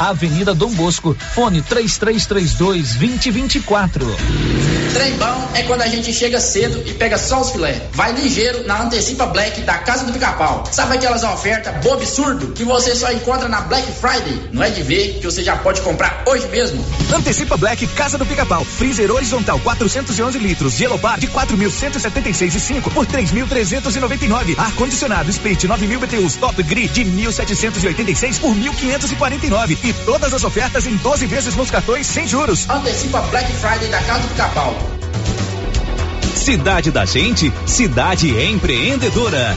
Avenida Dom Bosco, fone 3332 2024. Trem bom é quando a gente chega cedo e pega só os filé. Vai ligeiro na Antecipa Black da Casa do Pica-Pau. Sabe aquelas ofertas bobo absurdo que você só encontra na Black Friday? Não é de ver que você já pode comprar hoje mesmo. Antecipa Black Casa do Pica-Pau. Freezer horizontal 411 litros. Gelopar de 4.176,5 por 3.399. Ar condicionado Split 9.000 BTUs Top Grid de 1.786 por 1.549. E todas as ofertas em 12 vezes nos cartões sem juros. Antecipa Black Friday da Casa do Pica-Pau. Cidade da Gente, cidade empreendedora.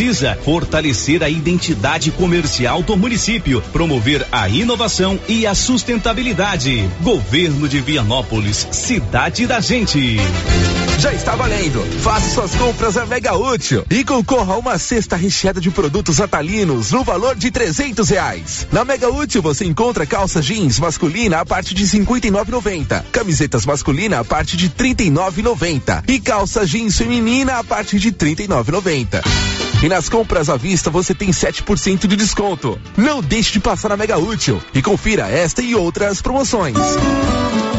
precisa fortalecer a identidade comercial do município, promover a inovação e a sustentabilidade. Governo de Vianópolis, cidade da gente. Já está valendo. Faça suas compras a Mega Útil e concorra a uma cesta recheada de produtos natalinos no valor de trezentos reais. Na Mega Útil você encontra calça jeans masculina a partir de cinquenta e nove noventa, camisetas masculina a partir de nove noventa e calça jeans feminina a partir de trinta e nove noventa. E nas compras à vista você tem 7% de desconto. Não deixe de passar na Mega Útil e confira esta e outras promoções.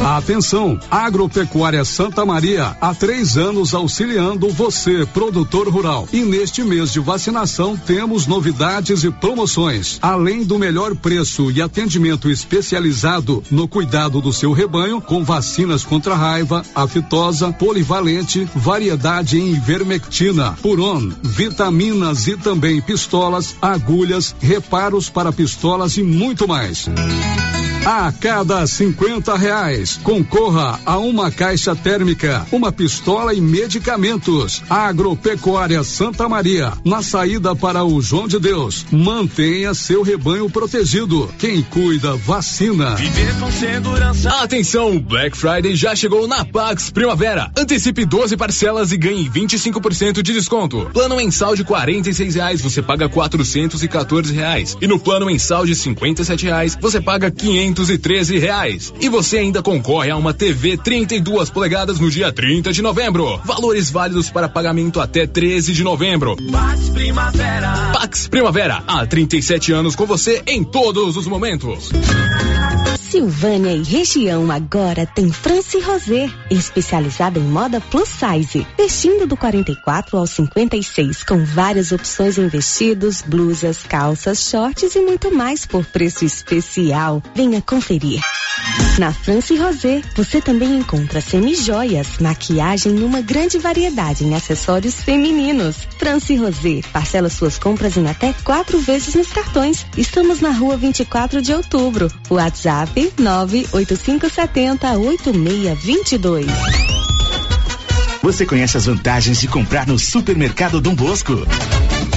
Atenção, Agropecuária Santa Maria, há três anos auxiliando você, produtor rural. E neste mês de vacinação temos novidades e promoções. Além do melhor preço e atendimento especializado no cuidado do seu rebanho, com vacinas contra raiva, aftosa, polivalente, variedade em ivermectina, puron, vitaminas e também pistolas, agulhas, reparos para pistolas e muito mais. A cada 50 reais, concorra a uma caixa térmica, uma pistola e medicamentos. Agropecuária Santa Maria, na saída para o João de Deus. Mantenha seu rebanho protegido. Quem cuida, vacina. Viver com segurança. Atenção, Black Friday já chegou na Pax Primavera. Antecipe 12 parcelas e ganhe 25% de desconto. Plano mensal de 46 reais, você paga 414 reais. E no plano mensal de 57 reais, você paga 500 513 reais. E você ainda concorre a uma TV 32 polegadas no dia 30 de novembro. Valores válidos para pagamento até 13 de novembro. Pax Primavera. Pax Primavera, há 37 anos com você em todos os momentos. Silvânia e região agora tem France Rosé, especializada em moda plus size, vestindo do 44 ao 56, com várias opções em vestidos, blusas, calças, shorts e muito mais por preço especial. Venha conferir. Na France Rosé, você também encontra semijoias, maquiagem e uma grande variedade em acessórios femininos. France Rosé, parcela suas compras em até quatro vezes nos cartões. Estamos na rua 24 de outubro. WhatsApp 98570 8622. Você conhece as vantagens de comprar no Supermercado Dom Bosco?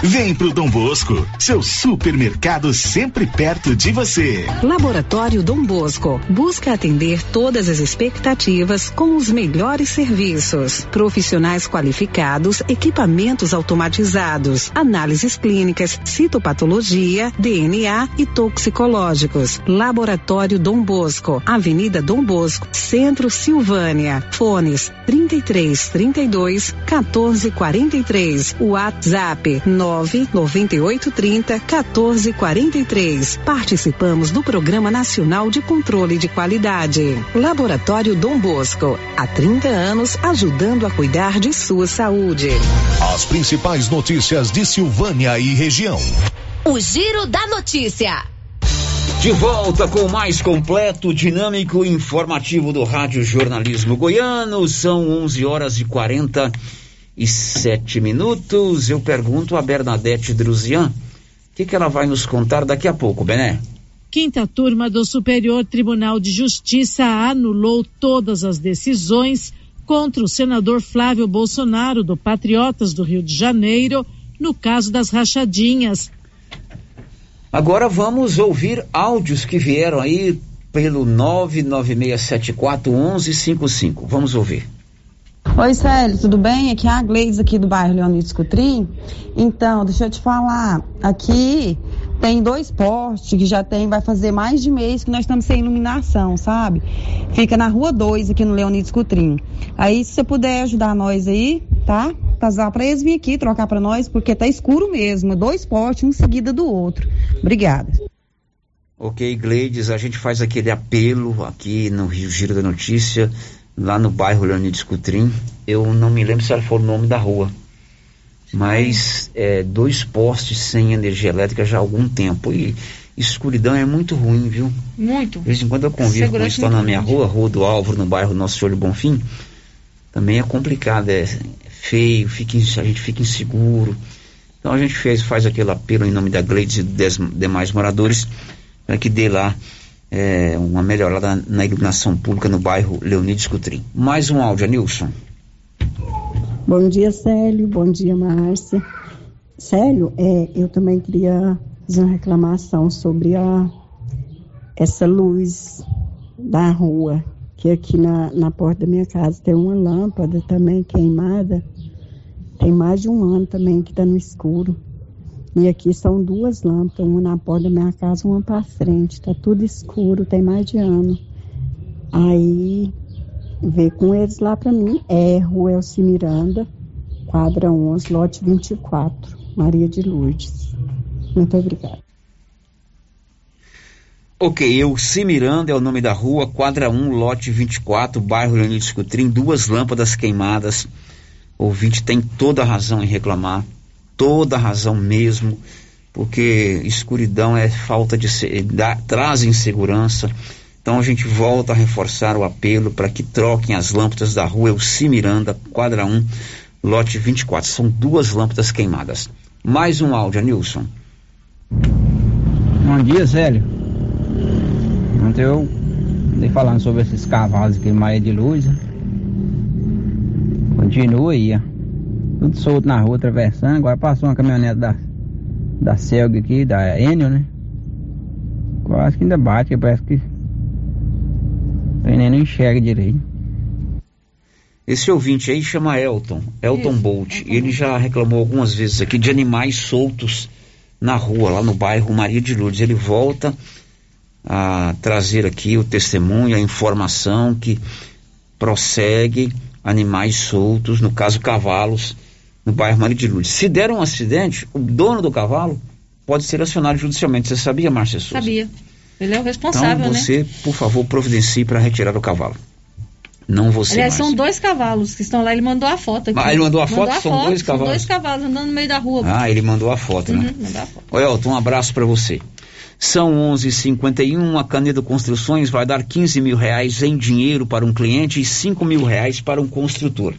Vem pro Dom Bosco, seu supermercado sempre perto de você. Laboratório Dom Bosco busca atender todas as expectativas com os melhores serviços. Profissionais qualificados, equipamentos automatizados, análises clínicas, citopatologia, DNA e toxicológicos. Laboratório Dom Bosco, Avenida Dom Bosco, Centro Silvânia. Fones 33 32 14 43. WhatsApp 9 9830 1443. Participamos do Programa Nacional de Controle de Qualidade. Laboratório Dom Bosco, há 30 anos ajudando a cuidar de sua saúde. As principais notícias de Silvânia e região. O Giro da Notícia. De volta com o mais completo, dinâmico e informativo do Rádio Jornalismo Goiano. São 11 horas e 40 e sete minutos. Eu pergunto a Bernadette Druzian o que, que ela vai nos contar daqui a pouco, Bené. Quinta turma do Superior Tribunal de Justiça anulou todas as decisões contra o senador Flávio Bolsonaro, do Patriotas do Rio de Janeiro, no caso das rachadinhas. Agora vamos ouvir áudios que vieram aí pelo 99674 1155. Vamos ouvir. Oi, Célio, tudo bem? Aqui é a Gleides aqui do bairro Leonidas Cutrim. Então, deixa eu te falar, aqui tem dois postes que já tem, vai fazer mais de mês que nós estamos sem iluminação, sabe? Fica na rua 2 aqui no Leonidas Cutrim. Aí, se você puder ajudar nós aí, tá? Passar para eles vir aqui trocar para nós, porque tá escuro mesmo, dois postes um em seguida do outro. Obrigada. Ok, Gleides, a gente faz aquele apelo aqui no Rio Giro da Notícia lá no bairro Leonidas Cutrim. Eu não me lembro se ela foi o nome da rua. Mas é, dois postes sem energia elétrica já há algum tempo. E escuridão é muito ruim, viu? Muito. De vez em quando eu convivo com isso lá na minha rua, Rua do Álvaro, no bairro Nosso Senhor do Bonfim. Também é complicado, é feio, fica, a gente fica inseguro. Então a gente fez, faz aquele apelo em nome da Gleides e dos demais moradores para que dê lá é, uma melhorada na iluminação pública no bairro Leonides Cutrim. Mais um áudio, Nilson. Bom dia, Célio. Bom dia, Márcia. Célio, é, eu também queria fazer uma reclamação sobre a, essa luz da rua, que aqui na, na porta da minha casa tem uma lâmpada também queimada. Tem mais de um ano também que está no escuro. E aqui são duas lâmpadas, uma na porta da minha casa, uma para frente. Tá tudo escuro, tem mais de ano. Aí vê com eles lá para mim, é Rua Elci Miranda, quadra 11, lote 24, Maria de Lourdes. Muito obrigada. Ok, eu, Miranda é o nome da rua, quadra 1, lote 24, bairro Leonidas Cutrim, duas lâmpadas queimadas. O ouvinte tem toda a razão em reclamar, toda a razão mesmo, porque escuridão é falta de. Dá, traz insegurança. Então a gente volta a reforçar o apelo para que troquem as lâmpadas da rua Elci Miranda, quadra 1, lote 24. São duas lâmpadas queimadas. Mais um áudio, Nilson. Bom dia, Célio. Ontem eu andei falando sobre esses cavalos Maia de Luz. Né? Continua aí, ó. Tudo solto na rua, atravessando. Agora passou uma caminhonete da, da Celg aqui, da Enio, né? Quase que ainda bate, parece que. O nem não enxerga direito. Esse ouvinte aí chama Elton, Elton Isso, Bolt. Elton Ele já reclamou algumas vezes aqui de animais soltos na rua, lá no bairro Maria de Lourdes. Ele volta a trazer aqui o testemunho, a informação que prossegue animais soltos, no caso cavalos, no bairro Maria de Lourdes. Se der um acidente, o dono do cavalo pode ser acionado judicialmente. Você sabia, Márcia Souza? Sabia. Ele é o responsável, então, você, né? por favor, providencie para retirar o cavalo. Não você Aliás, são dois cavalos que estão lá. Ele mandou a foto aqui. Ah, ele mandou a foto? Mandou a são foto, dois cavalos? São dois cavalos andando no meio da rua. Ah, ele mandou a foto, né? Uhum, mandou a foto. Elton, um abraço para você. São 11:51. A Canedo Construções vai dar 15 mil reais em dinheiro para um cliente e 5 mil reais para um construtor.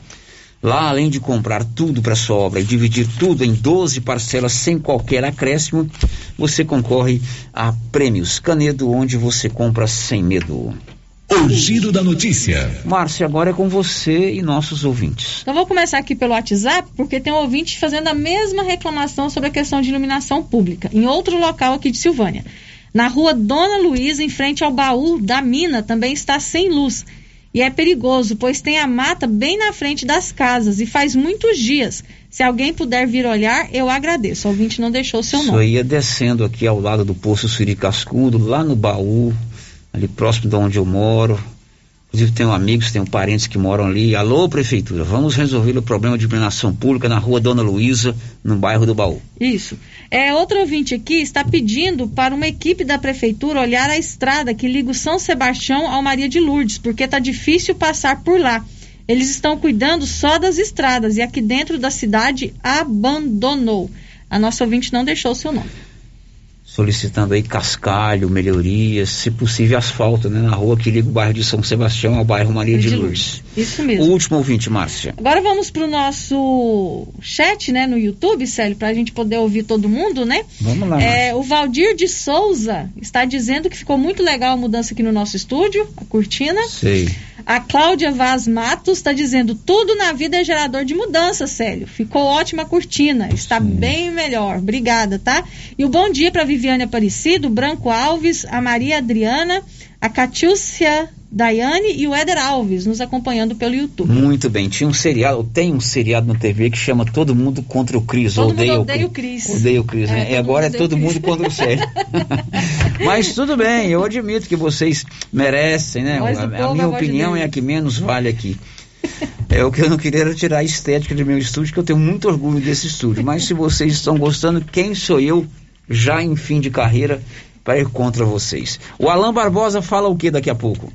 Lá, além de comprar tudo para sua obra e dividir tudo em 12 parcelas sem qualquer acréscimo, você concorre a prêmios Canedo, onde você compra sem medo. O giro da notícia. Márcia, agora é com você e nossos ouvintes. Então vou começar aqui pelo WhatsApp, porque tem um ouvinte fazendo a mesma reclamação sobre a questão de iluminação pública, em outro local aqui de Silvânia. Na rua Dona Luísa, em frente ao baú da mina, também está sem luz. E é perigoso, pois tem a mata bem na frente das casas e faz muitos dias. Se alguém puder vir olhar, eu agradeço. O ouvinte não deixou o seu nome. Isso ia descendo aqui ao lado do Poço Suri Cascudo, lá no baú, ali próximo de onde eu moro. Inclusive tenho amigos, tenho parentes que moram ali. Alô, prefeitura, vamos resolver o problema de iluminação pública na rua Dona Luísa, no bairro do Baú. Isso. É, outro ouvinte aqui está pedindo para uma equipe da prefeitura olhar a estrada que liga o São Sebastião ao Maria de Lourdes, porque está difícil passar por lá. Eles estão cuidando só das estradas e aqui dentro da cidade abandonou. A nossa ouvinte não deixou o seu nome solicitando aí cascalho, melhorias, se possível asfalto, né, na rua que liga o bairro de São Sebastião ao bairro Maria de, de Lourdes. Isso mesmo. O último ouvinte, Márcia. Agora vamos para o nosso chat, né, no YouTube, Célio, para a gente poder ouvir todo mundo, né? Vamos lá. É, o Valdir de Souza está dizendo que ficou muito legal a mudança aqui no nosso estúdio, a cortina. Sei. A Cláudia Vaz Matos está dizendo: tudo na vida é gerador de mudança, Célio. Ficou ótima a cortina, está Sim. bem melhor. Obrigada, tá? E o bom dia para Viviane Aparecido, Branco Alves, a Maria Adriana, a Catiúcia Daiane e o Éder Alves nos acompanhando pelo YouTube. Muito bem. Tinha um seriado, tem um seriado na TV que chama Todo Mundo contra o Cris. Todo odeia mundo odeia o Cris. Odeia o Cris, né? É, e agora é todo mundo contra o Sérgio. [LAUGHS] Mas tudo bem, eu admito que vocês merecem, né? A, a, minha opinião de é a que menos vale aqui. É o que eu não queria era tirar a estética do meu estúdio, que eu tenho muito orgulho desse estúdio. Mas se vocês estão gostando, quem sou eu, já em fim de carreira, para ir contra vocês? O Alan Barbosa fala o que daqui a pouco?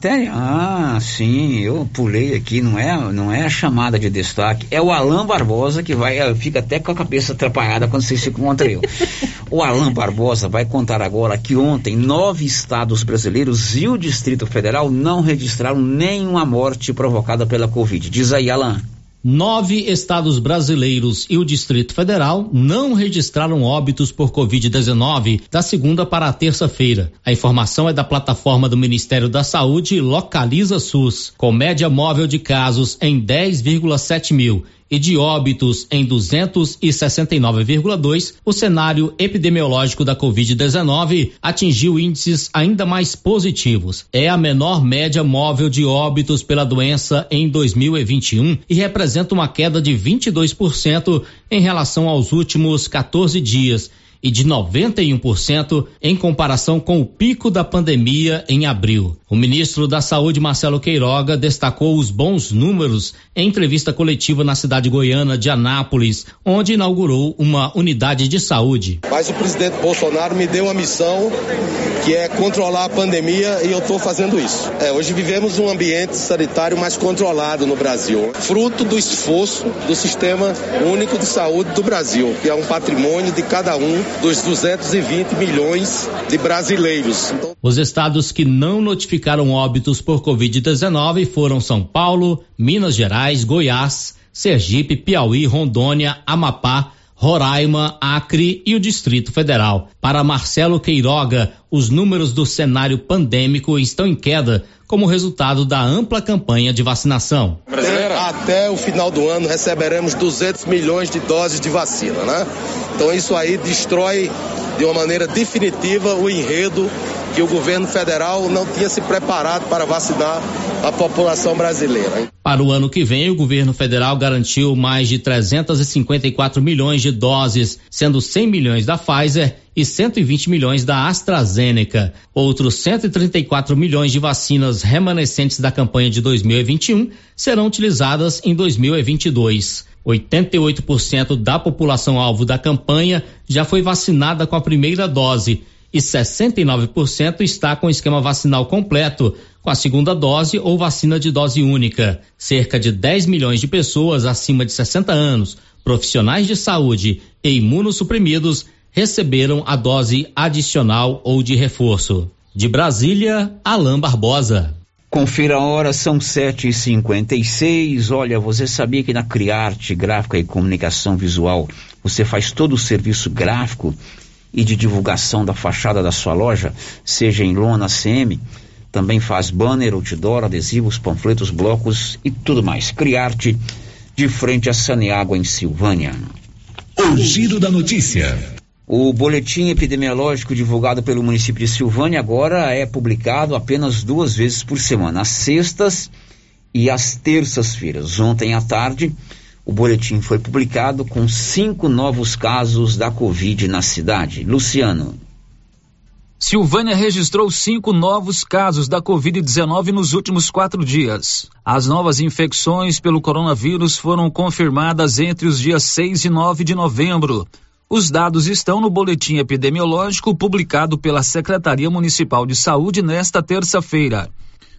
Tem? Ah, sim, eu pulei aqui, não é, não é a chamada de destaque, é o Alan Barbosa que vai, fica até com a cabeça atrapalhada quando vocês se encontram eu. [LAUGHS] o Alan Barbosa vai contar agora que ontem nove estados brasileiros e o Distrito Federal não registraram nenhuma morte provocada pela Covid. Diz aí, Alan. Nove estados brasileiros e o Distrito Federal não registraram óbitos por Covid-19 da segunda para a terça-feira. A informação é da plataforma do Ministério da Saúde Localiza SUS, com média móvel de casos em 10,7 mil e de óbitos em 269,2, o cenário epidemiológico da Covid-19 atingiu índices ainda mais positivos. É a menor média móvel de óbitos pela doença em 2021 e representa uma queda de 22% em relação aos últimos 14 dias e de 91% em comparação com o pico da pandemia em abril. O ministro da Saúde, Marcelo Queiroga, destacou os bons números em entrevista coletiva na cidade goiana de Anápolis, onde inaugurou uma unidade de saúde. Mas o presidente Bolsonaro me deu uma missão que é controlar a pandemia e eu estou fazendo isso. É, hoje vivemos um ambiente sanitário mais controlado no Brasil, fruto do esforço do Sistema Único de Saúde do Brasil, que é um patrimônio de cada um dos 220 milhões de brasileiros. Então... Os estados que não notificaram óbitos por Covid-19 foram São Paulo, Minas Gerais, Goiás, Sergipe, Piauí, Rondônia, Amapá, Roraima, Acre e o Distrito Federal. Para Marcelo Queiroga, os números do cenário pandêmico estão em queda como resultado da ampla campanha de vacinação. Até o final do ano receberemos 200 milhões de doses de vacina, né? Então isso aí destrói de uma maneira definitiva o enredo que o governo federal não tinha se preparado para vacinar a população brasileira. Para o ano que vem, o governo federal garantiu mais de 354 milhões de doses, sendo 100 milhões da Pfizer e 120 milhões da AstraZeneca. Outros 134 milhões de vacinas remanescentes da campanha de 2021 serão utilizadas em 2022. 88% da população alvo da campanha já foi vacinada com a primeira dose e 69% está com esquema vacinal completo, com a segunda dose ou vacina de dose única. Cerca de 10 milhões de pessoas acima de 60 anos, profissionais de saúde e imunossuprimidos receberam a dose adicional ou de reforço. De Brasília, Alain Barbosa. Confira a hora, são sete e cinquenta e seis. Olha, você sabia que na Criarte Gráfica e Comunicação Visual você faz todo o serviço gráfico e de divulgação da fachada da sua loja, seja em lona CM, também faz banner, outdoor, adesivos, panfletos, blocos e tudo mais. Criarte, de frente a Saneágua, em Silvânia. O giro da notícia. O boletim epidemiológico divulgado pelo município de Silvânia agora é publicado apenas duas vezes por semana, às sextas e às terças-feiras. Ontem à tarde, o boletim foi publicado com cinco novos casos da Covid na cidade. Luciano. Silvânia registrou cinco novos casos da Covid-19 nos últimos quatro dias. As novas infecções pelo coronavírus foram confirmadas entre os dias 6 e 9 de novembro. Os dados estão no boletim epidemiológico publicado pela Secretaria Municipal de Saúde nesta terça-feira.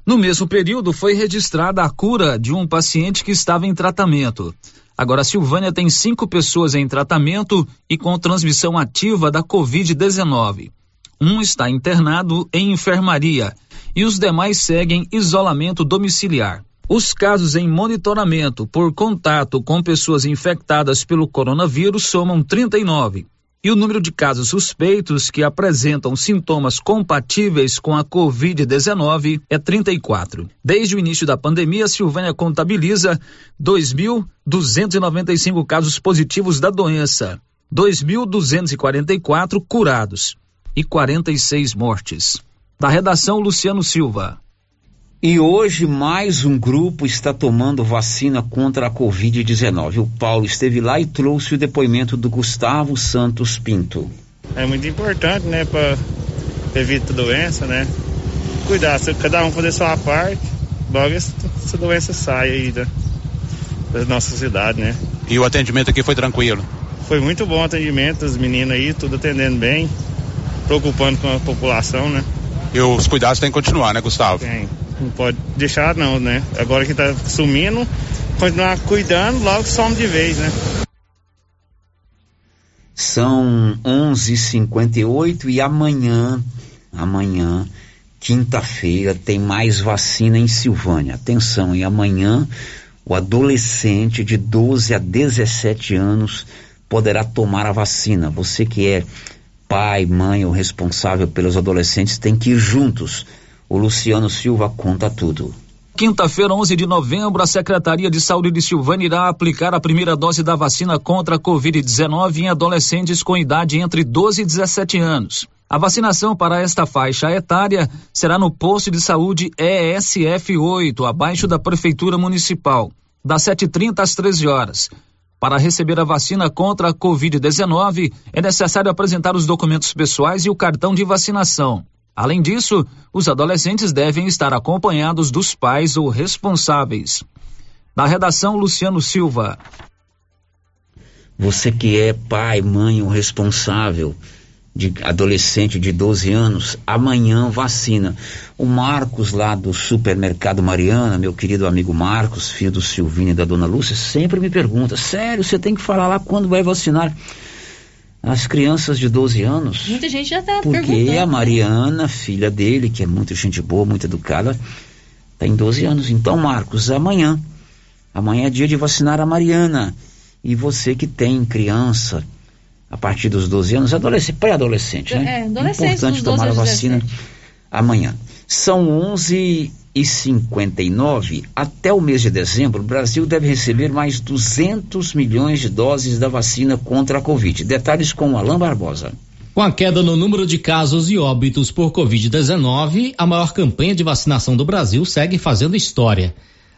No mesmo período, foi registrada a cura de um paciente que estava em tratamento. Agora, Silvânia tem cinco pessoas em tratamento e com transmissão ativa da Covid-19. Um está internado em enfermaria e os demais seguem isolamento domiciliar. Os casos em monitoramento por contato com pessoas infectadas pelo coronavírus somam 39 e o número de casos suspeitos que apresentam sintomas compatíveis com a Covid-19 é 34. Desde o início da pandemia, Silvânia contabiliza 2.295 casos positivos da doença, 2.244 curados e 46 mortes. Da redação, Luciano Silva. E hoje mais um grupo está tomando vacina contra a Covid-19. O Paulo esteve lá e trouxe o depoimento do Gustavo Santos Pinto. É muito importante, né, para evitar doença, né? Cuidar, se cada um fazer sua parte, logo essa doença sai aí da, da nossa cidade, né? E o atendimento aqui foi tranquilo? Foi muito bom o atendimento, as meninas aí, tudo atendendo bem, preocupando com a população, né? E os cuidados têm que continuar, né, Gustavo? Tem. Não pode deixar não, né? Agora que tá sumindo, continuar cuidando, logo some de vez, né? São 11:58 e amanhã, amanhã, quinta-feira, tem mais vacina em Silvânia. Atenção, e amanhã o adolescente de 12 a 17 anos poderá tomar a vacina. Você que é pai, mãe ou responsável pelos adolescentes tem que ir juntos o Luciano Silva conta tudo. Quinta-feira, 11 de novembro, a Secretaria de Saúde de Silvânia irá aplicar a primeira dose da vacina contra a Covid-19 em adolescentes com idade entre 12 e 17 anos. A vacinação para esta faixa etária será no posto de saúde ESF 8, abaixo da Prefeitura Municipal, das 7h30 às 13 horas. Para receber a vacina contra a Covid-19, é necessário apresentar os documentos pessoais e o cartão de vacinação. Além disso, os adolescentes devem estar acompanhados dos pais ou responsáveis. Na redação, Luciano Silva. Você que é pai, mãe ou responsável de adolescente de 12 anos, amanhã vacina. O Marcos lá do supermercado Mariana, meu querido amigo Marcos, filho do Silvino e da dona Lúcia, sempre me pergunta: sério, você tem que falar lá quando vai vacinar as crianças de 12 anos? Muita gente já está Porque perguntando. a Mariana, filha dele, que é muito gente boa, muito educada, tem 12 anos. Então, Marcos, amanhã. Amanhã é dia de vacinar a Mariana. E você que tem criança a partir dos 12 anos, adolescente, pré-adolescente, né? É, adolescente, Importante dos 12 tomar a vacina amanhã. São 11 e 59. Até o mês de dezembro, o Brasil deve receber mais 200 milhões de doses da vacina contra a Covid. Detalhes com Alain Barbosa. Com a queda no número de casos e óbitos por Covid-19, a maior campanha de vacinação do Brasil segue fazendo história.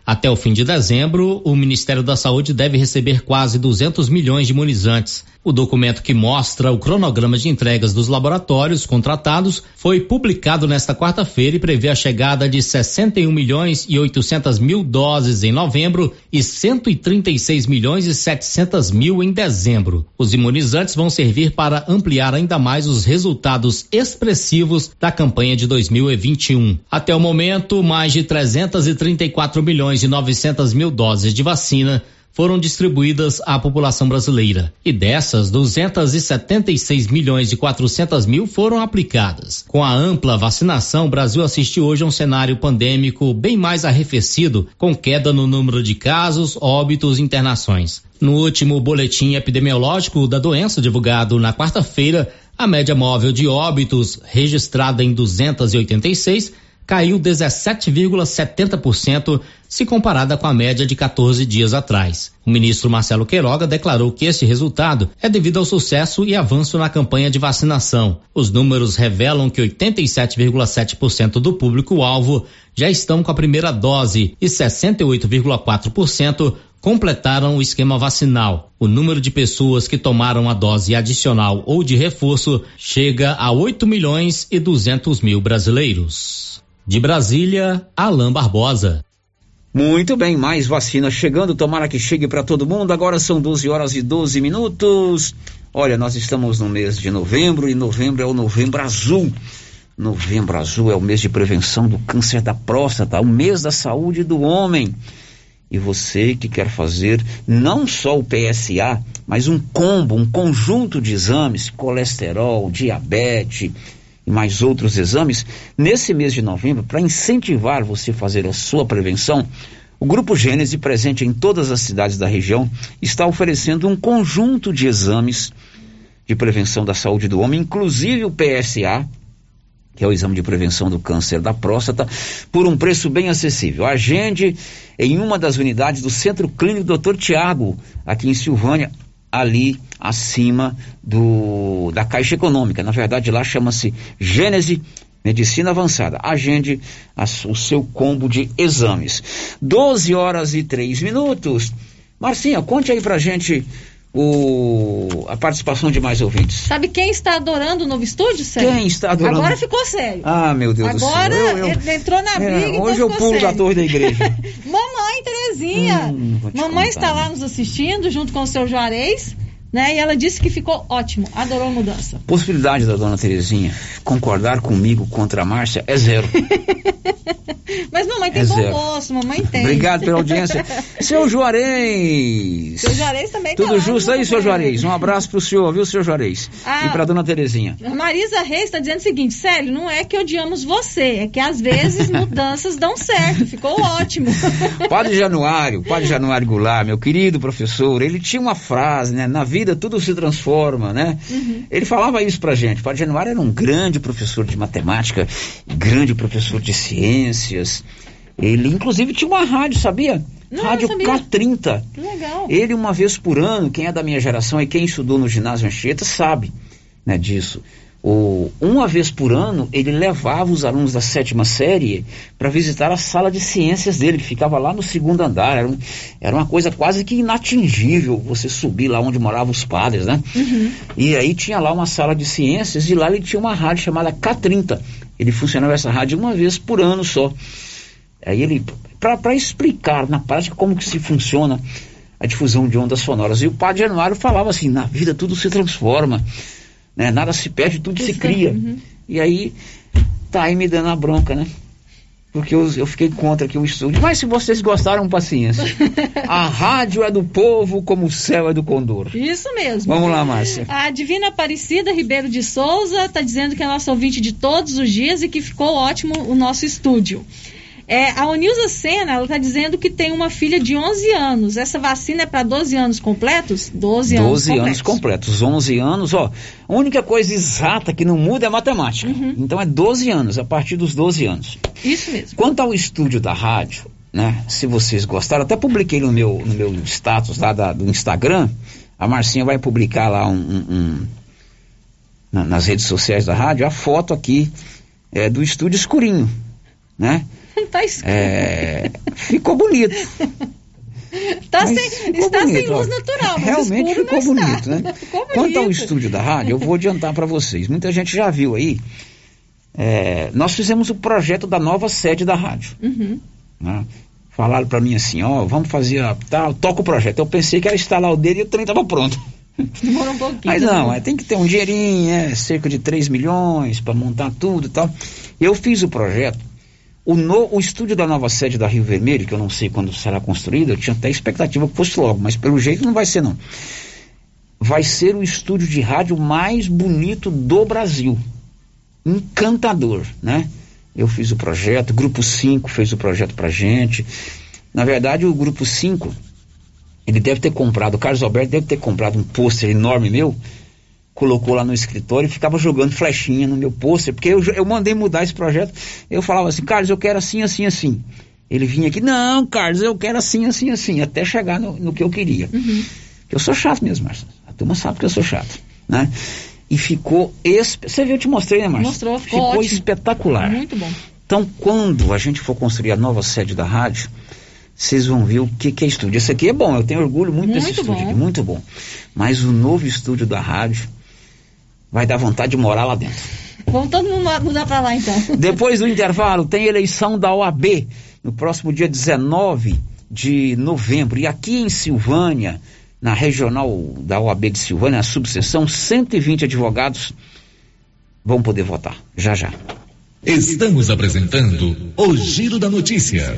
Até o fim de dezembro, o Ministério da Saúde deve receber quase 200 milhões de imunizantes. O documento que mostra o cronograma de entregas dos laboratórios contratados foi publicado nesta quarta-feira e prevê a chegada de 61 milhões e 800 mil doses em novembro e 136 milhões e 700 mil em dezembro. Os imunizantes vão servir para ampliar ainda mais os resultados expressivos da campanha de 2021. Até o momento, mais de 334 milhões e 900 mil doses de vacina foram distribuídas à população brasileira. E dessas, 276 milhões e 400 mil foram aplicadas. Com a ampla vacinação, o Brasil assiste hoje a um cenário pandêmico bem mais arrefecido, com queda no número de casos, óbitos e internações. No último boletim epidemiológico da doença divulgado na quarta-feira, a média móvel de óbitos, registrada em 286, caiu 17,70% se comparada com a média de 14 dias atrás. O ministro Marcelo Queiroga declarou que este resultado é devido ao sucesso e avanço na campanha de vacinação. Os números revelam que 87,7% do público-alvo já estão com a primeira dose e 68,4% completaram o esquema vacinal. O número de pessoas que tomaram a dose adicional ou de reforço chega a 8 milhões e 200 mil brasileiros. De Brasília, Alain Barbosa. Muito bem, mais vacina chegando, tomara que chegue para todo mundo. Agora são 12 horas e 12 minutos. Olha, nós estamos no mês de novembro e novembro é o novembro azul. Novembro azul é o mês de prevenção do câncer da próstata, o mês da saúde do homem. E você que quer fazer não só o PSA, mas um combo, um conjunto de exames, colesterol, diabetes e mais outros exames, nesse mês de novembro, para incentivar você a fazer a sua prevenção, o Grupo Gênese, presente em todas as cidades da região, está oferecendo um conjunto de exames de prevenção da saúde do homem, inclusive o PSA, que é o exame de prevenção do câncer da próstata, por um preço bem acessível. Agende em uma das unidades do Centro Clínico Dr. Tiago, aqui em Silvânia, ali acima do da Caixa Econômica. Na verdade, lá chama-se Gênese Medicina Avançada. Agende a, o seu combo de exames. 12 horas e 3 minutos. Marcinha, conte aí pra gente o, a participação de mais ouvintes. Sabe quem está adorando o novo estúdio, Sérgio? Quem está adorando? Agora ficou sério. Ah, meu Deus Agora do céu. Eu, eu, entrou na briga, é, então hoje eu pulo da sério. torre da igreja. [LAUGHS] Mamãe Terezinha. Hum, Mamãe contar. está lá nos assistindo, junto com o seu Juarez, né? E ela disse que ficou ótimo, adorou a mudança. Possibilidade da dona Terezinha concordar comigo contra a Márcia é zero. [LAUGHS] Mas mamãe tem É bom zero. gosto, mamãe tem. Obrigado pela audiência. [LAUGHS] Seu Juarez. Seu Juarez também tá Tudo lá, justo aí, seu Juarez? Um abraço pro senhor, viu, seu Juarez? Ah. E pra dona Terezinha. A Marisa Reis está dizendo o seguinte, sério, não é que odiamos você, é que às vezes mudanças dão certo, ficou ótimo. [LAUGHS] Padre Januário, Padre Januário Goulart, meu querido professor, ele tinha uma frase, né? Na vida tudo se transforma, né? Uhum. Ele falava isso pra gente. Padre Januário era um grande professor de matemática, grande professor de ciências. Ele, inclusive, tinha uma rádio, sabia? Não, rádio sabia. K30. Que legal. Ele, uma vez por ano, quem é da minha geração e quem estudou no ginásio Anchieta sabe né, disso. O, uma vez por ano, ele levava os alunos da sétima série para visitar a sala de ciências dele, que ficava lá no segundo andar. Era, um, era uma coisa quase que inatingível você subir lá onde moravam os padres, né? Uhum. E aí tinha lá uma sala de ciências e lá ele tinha uma rádio chamada K30. Ele funcionava essa rádio uma vez por ano só. Aí ele, para explicar na prática como que se funciona a difusão de ondas sonoras. E o padre Januário falava assim, na vida tudo se transforma né? Nada se perde, tudo se cria. Uhum. E aí, tá aí me dando a bronca, né? Porque eu, eu fiquei contra aqui o estúdio. Mas se vocês gostaram, paciência. [LAUGHS] a rádio é do povo como o céu é do condor. Isso mesmo. Vamos lá, Márcia. A Divina Aparecida Ribeiro de Souza está dizendo que é nossa ouvinte de todos os dias e que ficou ótimo o nosso estúdio. É, a Onilza Sena, ela está dizendo que tem uma filha de 11 anos. Essa vacina é para 12 anos completos? 12 anos 12 completos. anos completos. 11 anos, ó. A única coisa exata que não muda é matemática. Uhum. Então é 12 anos, a partir dos 12 anos. Isso mesmo. Quanto ao estúdio da rádio, né? Se vocês gostaram, até publiquei no meu, no meu status lá da- do Instagram. A Marcinha vai publicar lá um, um- um- na- nas redes sociais da rádio a foto aqui é, do estúdio escurinho, né? Tá escuro. É, ficou bonito. Tá sem, está sem bonito, ó. luz natural, mas Realmente ficou não bonito, né? Ficou Quanto ao bonito. estúdio da rádio, eu vou adiantar para vocês. Muita gente já viu aí. é, nós fizemos o projeto da nova sede da rádio. Uhum. né? Falaram para mim assim, ó, vamos fazer, a, tá, toca o projeto. Eu pensei que era instalar o dele e o trem tava pronto. [LAUGHS] Demorou um pouquinho. Mas não, né? é, tem que ter um dinheirinho, é, cerca de 3 milhões para montar tudo e tal. Eu fiz o projeto. O, no- o estúdio da nova sede da Rio Vermelho, que eu não sei quando será construído, eu tinha até expectativa que fosse logo, mas pelo jeito não vai ser não. Vai ser o estúdio de rádio mais bonito do Brasil. Encantador, né? Eu fiz o projeto, Grupo 5 fez o projeto pra gente. Na verdade, o Grupo 5, ele deve ter comprado, o Carlos Alberto deve ter comprado um pôster enorme meu, colocou lá no escritório e ficava jogando flechinha no meu pôster, porque eu, eu mandei mudar esse projeto. Eu falava assim, Carlos, eu quero assim, assim, assim. Ele vinha aqui, não, Carlos, eu quero assim, assim, assim, até chegar no, no que eu queria. Eu sou chato mesmo, Márcio. A turma sabe que eu sou chato, né? E ficou. espe- Você viu, eu te mostrei, né, Márcio? Mostrou, ficou ótimo. espetacular. Muito bom. Então, quando a gente for construir a nova sede da rádio, vocês vão ver o que, que é estúdio. Esse aqui é bom, eu tenho orgulho muito, desse Muito estúdio bom. aqui, muito bom. Mas o novo estúdio da rádio vai dar vontade de morar lá dentro. Vamos todo mundo mudar para lá então. [LAUGHS] Depois do intervalo, tem eleição da OAB no próximo dia 19 de novembro. E aqui em Silvânia, na regional da OAB de Silvânia, a subseção, 120 advogados vão poder votar. Já já. Estamos apresentando o Giro da Notícia.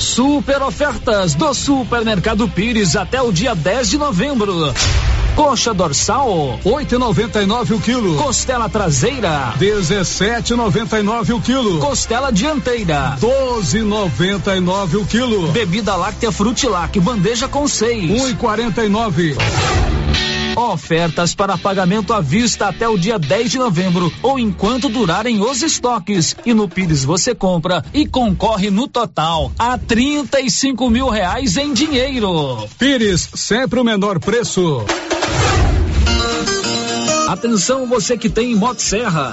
Super ofertas do Supermercado Pires até o dia 10 de novembro. Coxa dorsal, 8,99 o quilo. costela traseira, 17,99 o quilo. costela dianteira, 12,99 o quilo. bebida láctea Frutilac, bandeja com seis. 1,49. Ofertas para pagamento à vista até o dia 10 de novembro ou enquanto durarem os estoques. E no Pires você compra e concorre no total a 35 mil reais em dinheiro. Pires, sempre o menor preço. Atenção você que tem Motosserra.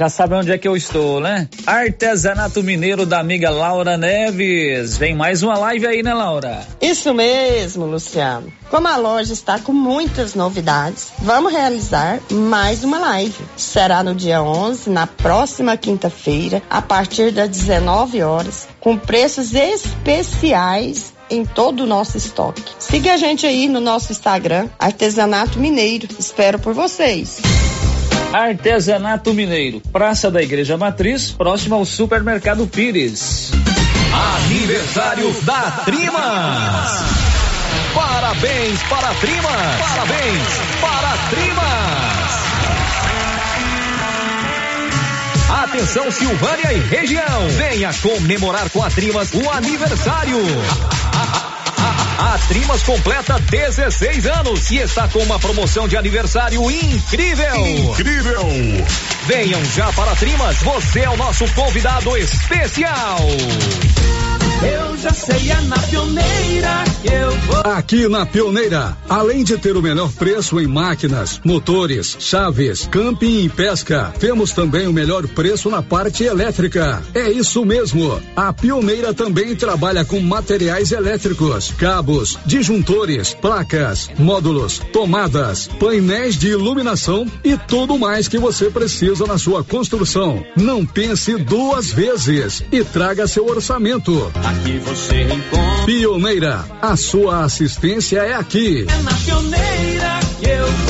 Já sabe onde é que eu estou, né? Artesanato Mineiro da amiga Laura Neves. Vem mais uma live aí, né, Laura? Isso mesmo, Luciano. Como a loja está com muitas novidades, vamos realizar mais uma live. Será no dia 11, na próxima quinta-feira, a partir das 19 horas, com preços especiais em todo o nosso estoque. Siga a gente aí no nosso Instagram, Artesanato Mineiro. Espero por vocês. Artesanato Mineiro, Praça da Igreja Matriz, próximo ao Supermercado Pires. Aniversário da Trimas. Parabéns para a Trimas. Parabéns para a Trimas. Atenção Silvânia e região. Venha comemorar com a Trimas o aniversário. [LAUGHS] A Trimas completa 16 anos e está com uma promoção de aniversário incrível. Incrível! Venham já para a Trimas, você é o nosso convidado especial. Eu já sei, é na pioneira que eu vou. Aqui na Pioneira, além de ter o melhor preço em máquinas, motores, chaves, camping e pesca, temos também o melhor preço na parte elétrica. É isso mesmo. A Pioneira também trabalha com materiais elétricos, cabos, disjuntores, placas, módulos, tomadas, painéis de iluminação e tudo mais que você precisa na sua construção. Não pense duas vezes e traga seu orçamento. Aqui você encontra. Pioneira, a sua assistência é aqui. É na pioneira que eu vou.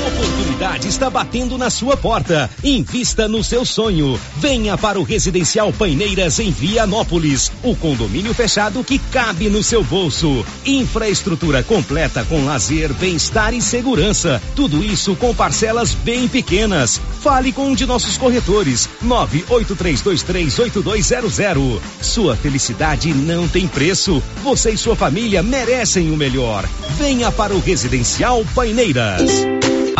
Oportunidade está batendo na sua porta. Invista no seu sonho. Venha para o Residencial Paineiras em Vianópolis, o condomínio fechado que cabe no seu bolso. Infraestrutura completa com lazer, bem-estar e segurança. Tudo isso com parcelas bem pequenas. Fale com um de nossos corretores. 983238200. Sua felicidade não tem preço. Você e sua família merecem o melhor. Venha para o Residencial Paineiras.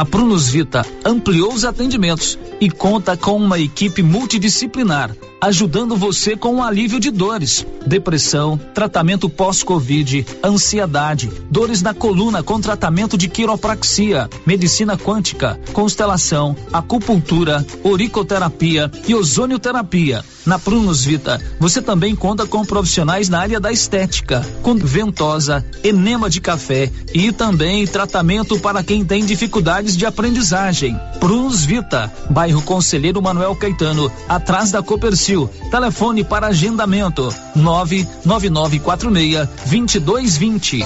A Prunus Vita ampliou os atendimentos e conta com uma equipe multidisciplinar, ajudando você com o alívio de dores, depressão, tratamento pós-Covid, ansiedade, dores na coluna com tratamento de quiropraxia, medicina quântica, constelação, acupuntura, oricoterapia e ozonioterapia. Na Prunus Vita, você também conta com profissionais na área da estética, com ventosa, enema de café e também tratamento para quem tem dificuldades de aprendizagem. Prunus Vita, bairro Conselheiro Manuel Caetano, atrás da Copercil. Telefone para agendamento: 99946 2220.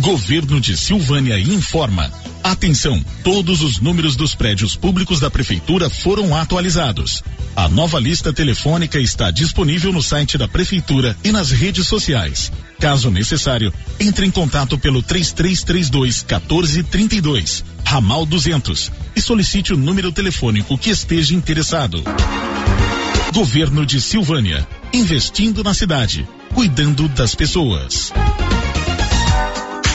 Governo de Silvânia informa. Atenção, todos os números dos prédios públicos da prefeitura foram atualizados. A nova lista telefônica está disponível no site da prefeitura e nas redes sociais. Caso necessário, entre em contato pelo 3332 1432, ramal 200 e solicite o número telefônico que esteja interessado. Governo de Silvânia, investindo na cidade, cuidando das pessoas.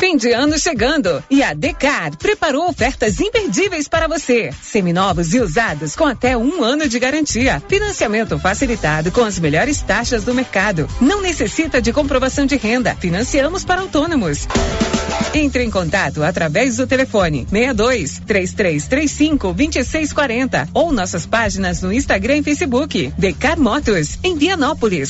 Fim de ano chegando e a Decar preparou ofertas imperdíveis para você. Seminovos e usados com até um ano de garantia. Financiamento facilitado com as melhores taxas do mercado. Não necessita de comprovação de renda. Financiamos para autônomos. Entre em contato através do telefone 62 3335 2640 ou nossas páginas no Instagram e Facebook. Decar Motos, em Vianópolis.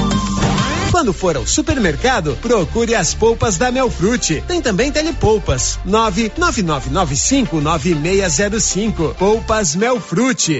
Quando for ao supermercado, procure as polpas da Melfrute. Tem também telepolpas. 999559605. Polpas Melfrute.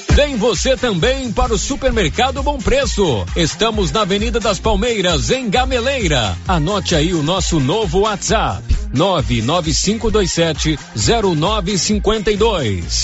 Vem você também para o Supermercado Bom Preço. Estamos na Avenida das Palmeiras, em Gameleira. Anote aí o nosso novo WhatsApp: 99527 0952.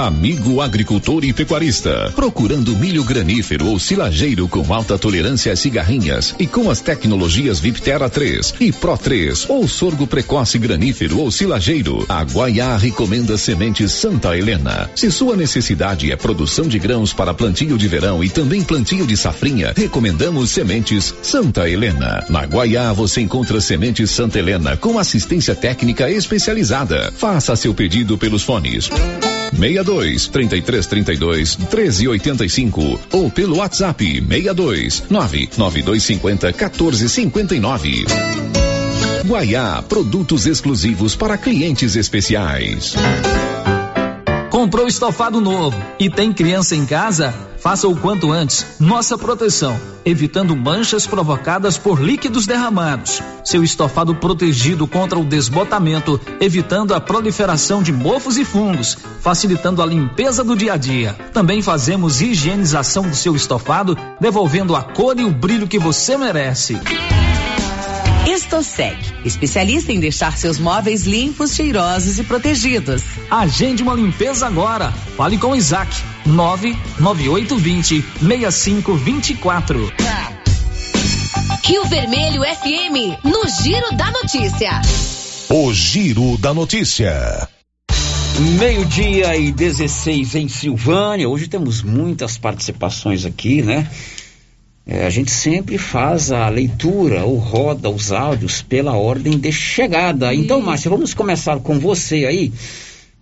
Amigo agricultor e pecuarista, procurando milho granífero ou silageiro com alta tolerância às cigarrinhas e com as tecnologias Viptera 3 e Pro 3 ou sorgo precoce granífero ou silageiro, a Guaiá recomenda sementes Santa Helena. Se sua necessidade é produção de grãos para plantio de verão e também plantio de safrinha, recomendamos sementes Santa Helena. Na Guaiá você encontra sementes Santa Helena com assistência técnica especializada. Faça seu pedido pelos fones 62 33 32 13 85 ou pelo WhatsApp 62 99250 14 59. Guaiá, produtos exclusivos para clientes especiais. Comprou estofado novo e tem criança em casa? Faça o quanto antes nossa proteção, evitando manchas provocadas por líquidos derramados. Seu estofado protegido contra o desbotamento, evitando a proliferação de mofos e fungos, facilitando a limpeza do dia a dia. Também fazemos higienização do seu estofado, devolvendo a cor e o brilho que você merece. Estosec, especialista em deixar seus móveis limpos, cheirosos e protegidos. Agende uma limpeza agora. Fale com o Isaac. 99820 6524. Rio Vermelho FM, no Giro da Notícia. O Giro da Notícia. Meio-dia e 16 em Silvânia. Hoje temos muitas participações aqui, né? É, a gente sempre faz a leitura ou roda os áudios pela ordem de chegada. Então, Márcia, vamos começar com você aí.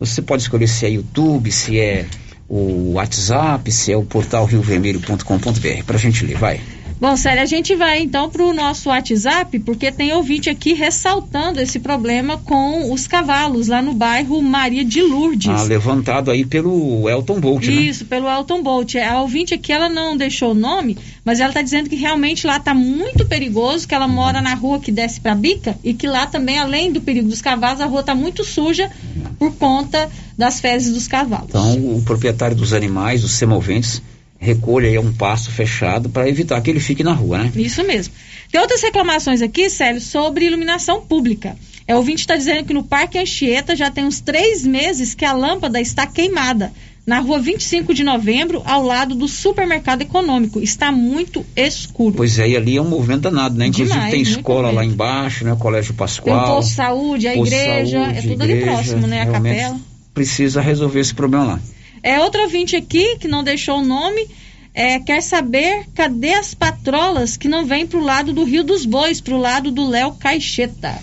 Você pode escolher se é YouTube, se é o WhatsApp, se é o portal riovermelho.com.br, para a gente ler, vai. Bom, Célia, a gente vai então para o nosso WhatsApp, porque tem ouvinte aqui ressaltando esse problema com os cavalos lá no bairro Maria de Lourdes. Ah, levantado aí pelo Elton Bolt, né? Isso, pelo Elton Bolt. A ouvinte aqui, ela não deixou o nome, mas ela está dizendo que realmente lá está muito perigoso, que ela mora na rua que desce para Bica e que lá também, além do perigo dos cavalos, a rua está muito suja por conta das fezes dos cavalos. Então, o proprietário dos animais, os semoventes, recolha aí um passo fechado para evitar que ele fique na rua, né? Isso mesmo. Tem outras reclamações aqui, Célio, sobre iluminação pública. É, o ouvinte está dizendo que no Parque Anchieta já tem uns três meses que a lâmpada está queimada. Na rua 25 de novembro, ao lado do supermercado econômico. Está muito escuro. Pois é, e ali é um movimento danado, né? Inclusive Demais, tem escola lá embaixo, né? O Colégio Tem o Pascoal. posto de saúde, a igreja, saúde, é tudo ali igreja, próximo, né? A capela. Precisa resolver esse problema lá. É outro ouvinte aqui que não deixou o nome. é, quer saber cadê as patrolas que não vêm pro lado do Rio dos Bois, pro lado do Léo Caixeta.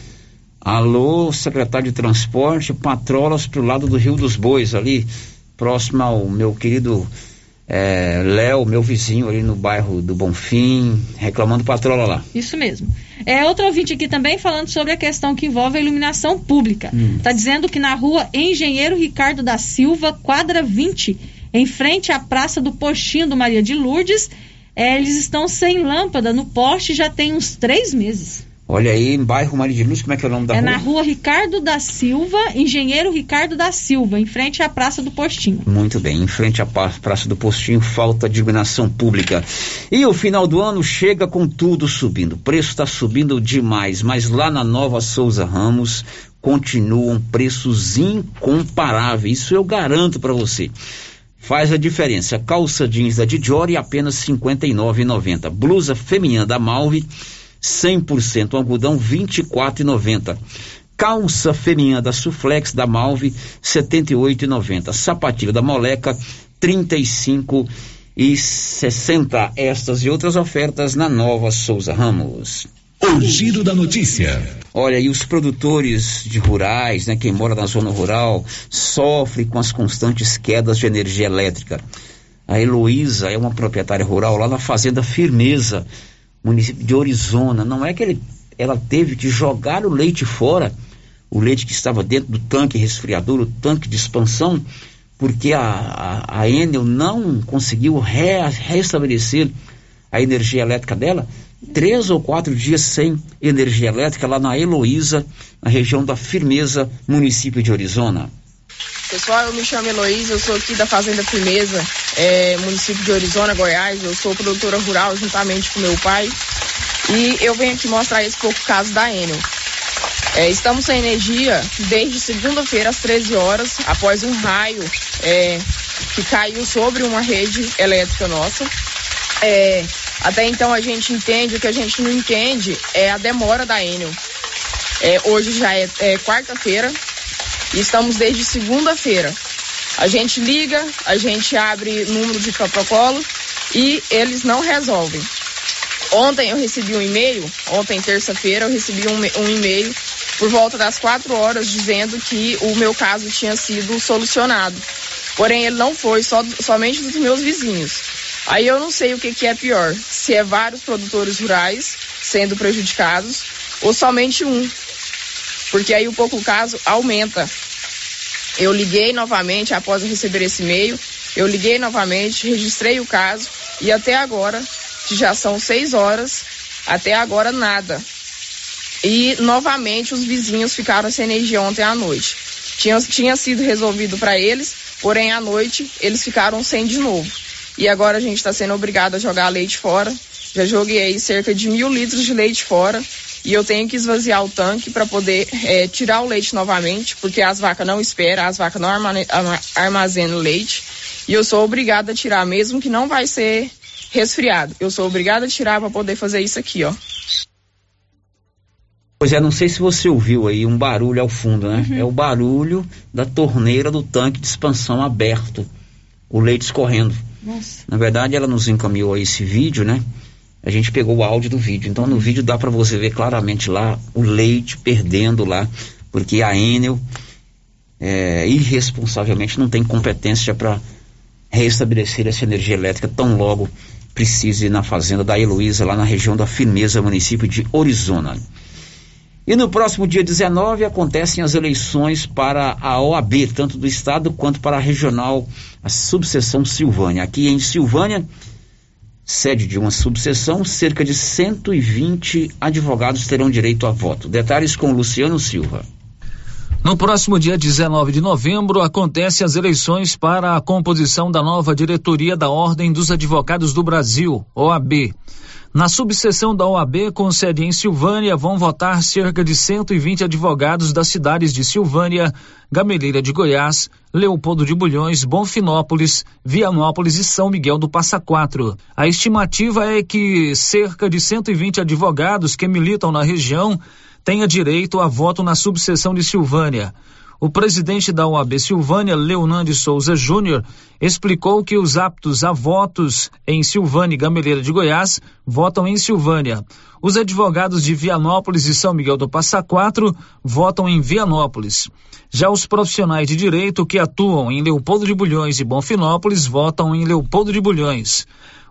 Alô, secretário de transporte, patrolas pro lado do Rio dos Bois, ali, próximo ao meu querido é, Léo, meu vizinho ali no bairro do Bonfim, reclamando patrola lá. Isso mesmo. É outro ouvinte aqui também falando sobre a questão que envolve a iluminação pública. Hum. Está dizendo que na rua Engenheiro Ricardo da Silva, quadra 20, em frente à Praça do Postinho do Maria de Lourdes, é, eles estão sem lâmpada no poste já tem uns três meses. Olha aí, em bairro Maria de Luz, como é que é o nome da é rua? na rua Ricardo da Silva, Engenheiro Ricardo da Silva, em frente à Praça do Postinho. Muito bem, em frente à Praça do Postinho, falta de iluminação pública. E o final do ano chega com tudo subindo. O preço está subindo demais, mas lá na Nova Souza Ramos continuam preços incomparáveis. Isso eu garanto para você. Faz a diferença. Calça jeans da Dijori apenas R$ 59,90. Blusa feminina da Malve 100% algodão R$ 24,90. Calça feminina da Suflex da Malve R$ 78,90. Sapatilha da Moleca R$ e 60 estas e outras ofertas na Nova Souza Ramos. O giro da notícia. Olha, e os produtores de rurais, né, quem mora na zona rural, sofre com as constantes quedas de energia elétrica. A Heloísa é uma proprietária rural lá na Fazenda Firmeza, município de Orizona. Não é que ele, ela teve que jogar o leite fora, o leite que estava dentro do tanque resfriador, o tanque de expansão, porque a, a, a Enel não conseguiu re, restabelecer a energia elétrica dela. Três ou quatro dias sem energia elétrica lá na Heloísa, na região da Firmeza, município de Orizona. Pessoal, eu me chamo Heloísa, eu sou aqui da Fazenda Firmeza, é, município de Orizona, Goiás. Eu sou produtora rural juntamente com meu pai. E eu venho aqui mostrar esse pouco caso da Enel. É, estamos sem energia desde segunda-feira às 13 horas, após um raio é, que caiu sobre uma rede elétrica nossa. É, até então a gente entende, o que a gente não entende é a demora da Enel. É, hoje já é, é quarta-feira e estamos desde segunda-feira. A gente liga, a gente abre número de protocolo e eles não resolvem. Ontem eu recebi um e-mail, ontem terça-feira eu recebi um, um e-mail por volta das quatro horas dizendo que o meu caso tinha sido solucionado. Porém, ele não foi, só, somente dos meus vizinhos. Aí eu não sei o que, que é pior, se é vários produtores rurais sendo prejudicados ou somente um. Porque aí o pouco caso aumenta. Eu liguei novamente após receber esse e-mail, eu liguei novamente, registrei o caso e até agora, que já são seis horas, até agora nada. E novamente os vizinhos ficaram sem energia ontem à noite. Tinha, tinha sido resolvido para eles, porém à noite eles ficaram sem de novo. E agora a gente está sendo obrigado a jogar leite fora. Já joguei cerca de mil litros de leite fora e eu tenho que esvaziar o tanque para poder é, tirar o leite novamente, porque as vacas não esperam, as vacas não armazenam leite. E eu sou obrigada a tirar, mesmo que não vai ser resfriado. Eu sou obrigada a tirar para poder fazer isso aqui, ó. Pois é, não sei se você ouviu aí um barulho ao fundo, né? Uhum. É o barulho da torneira do tanque de expansão aberto, o leite escorrendo. Nossa. Na verdade, ela nos encaminhou aí esse vídeo, né? A gente pegou o áudio do vídeo. Então, no vídeo dá para você ver claramente lá o leite perdendo lá, porque a Enel é, irresponsavelmente não tem competência para restabelecer essa energia elétrica tão logo precise na fazenda da Heloísa, lá na região da Firmeza, município de Orizona. E no próximo dia 19 acontecem as eleições para a OAB, tanto do estado quanto para a regional, a subseção Silvânia. Aqui em Silvânia, sede de uma subseção, cerca de 120 advogados terão direito a voto. Detalhes com Luciano Silva. No próximo dia 19 de novembro, acontecem as eleições para a composição da nova diretoria da Ordem dos Advogados do Brasil, OAB. Na subseção da OAB, com sede em Silvânia, vão votar cerca de 120 advogados das cidades de Silvânia, Gameleira de Goiás, Leopoldo de Bulhões, Bonfinópolis, Vianópolis e São Miguel do Passa Quatro. A estimativa é que cerca de 120 advogados que militam na região tenha direito a voto na subseção de Silvânia. O presidente da OAB Silvânia, Leonan Souza Júnior, explicou que os aptos a votos em Silvânia e Gameleira de Goiás votam em Silvânia. Os advogados de Vianópolis e São Miguel do Passa Quatro votam em Vianópolis. Já os profissionais de direito que atuam em Leopoldo de Bulhões e Bonfinópolis votam em Leopoldo de Bulhões.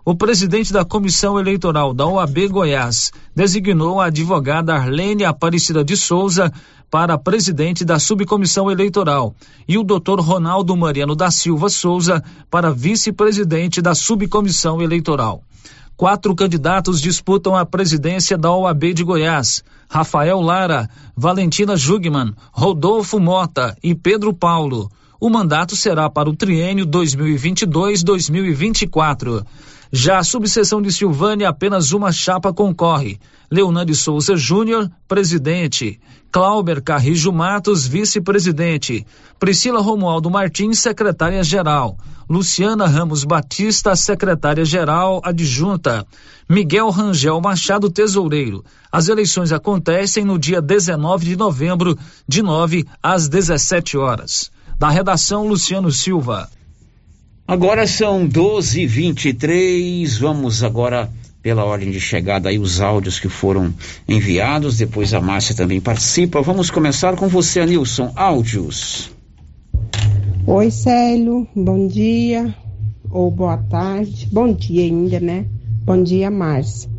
O presidente da Comissão Eleitoral da OAB Goiás designou a advogada Arlene Aparecida de Souza para presidente da subcomissão eleitoral e o doutor Ronaldo Mariano da Silva Souza para vice-presidente da subcomissão eleitoral. Quatro candidatos disputam a presidência da OAB de Goiás: Rafael Lara, Valentina Jugman, Rodolfo Mota e Pedro Paulo. O mandato será para o triênio 2022-2024. Já a subseção de Silvânia, apenas uma chapa concorre. Leonan de Souza Júnior, presidente. Clauber Carrijo Matos, vice-presidente. Priscila Romualdo Martins, secretária-geral. Luciana Ramos Batista, secretária-geral adjunta. Miguel Rangel Machado, tesoureiro. As eleições acontecem no dia 19 de novembro, de 9 às 17 horas. Da redação, Luciano Silva. Agora são 12 e 23 Vamos agora pela ordem de chegada aí os áudios que foram enviados. Depois a Márcia também participa. Vamos começar com você, Nilson. Áudios. Oi, Célio. Bom dia. Ou boa tarde. Bom dia ainda, né? Bom dia, Márcia.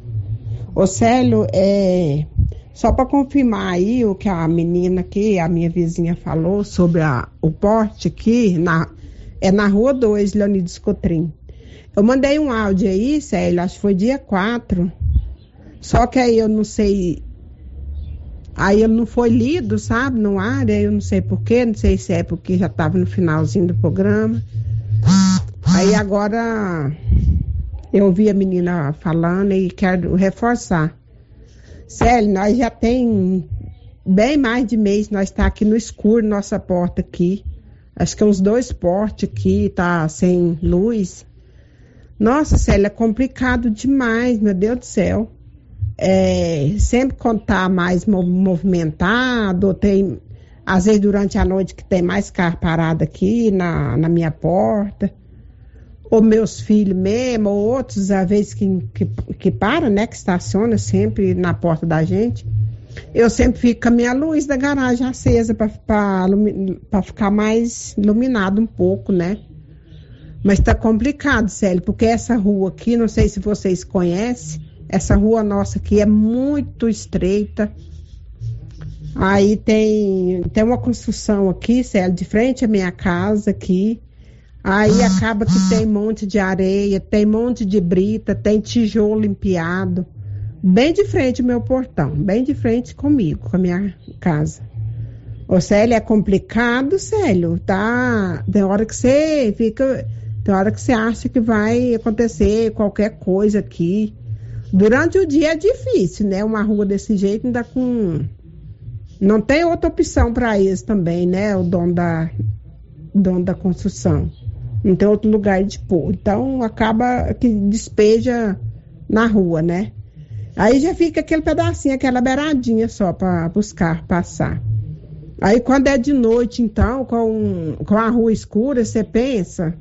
Ô, Célio, é. Só para confirmar aí o que a menina aqui, a minha vizinha falou sobre a, o porte aqui, na, é na rua 2, Leonidas Cotrim. Eu mandei um áudio aí, Célio, acho que foi dia 4. Só que aí eu não sei. Aí ele não foi lido, sabe, no ar, aí eu não sei porquê, não sei se é porque já estava no finalzinho do programa. Aí agora eu ouvi a menina falando e quero reforçar. Célio, nós já tem bem mais de mês, nós está aqui no escuro, nossa porta aqui. Acho que é uns dois portes aqui, tá sem luz. Nossa, Célia, é complicado demais, meu Deus do céu. É, sempre quando tá mais movimentado, tem, às vezes durante a noite que tem mais carro parado aqui na, na minha porta ou meus filhos mesmo, ou outros, às vezes, que, que, que né? Que estaciona sempre na porta da gente. Eu sempre fico com a minha luz da garagem acesa para ficar mais iluminado um pouco, né? Mas tá complicado, Célio, porque essa rua aqui, não sei se vocês conhecem, essa rua nossa aqui é muito estreita. Aí tem, tem uma construção aqui, Célio, de frente à minha casa aqui. Aí acaba que tem monte de areia, tem monte de brita, tem tijolo limpiado. Bem de frente meu portão, bem de frente comigo, com a minha casa. Ô Célio, é complicado, Célio, tá? Tem hora que você fica. Tem hora que você acha que vai acontecer qualquer coisa aqui. Durante o dia é difícil, né? Uma rua desse jeito ainda com. Não tem outra opção para isso também, né? O dono da, dono da construção não tem outro lugar de pôr. Então acaba que despeja na rua, né? Aí já fica aquele pedacinho, aquela beiradinha só para buscar passar. Aí quando é de noite, então, com, com a rua escura, você pensa,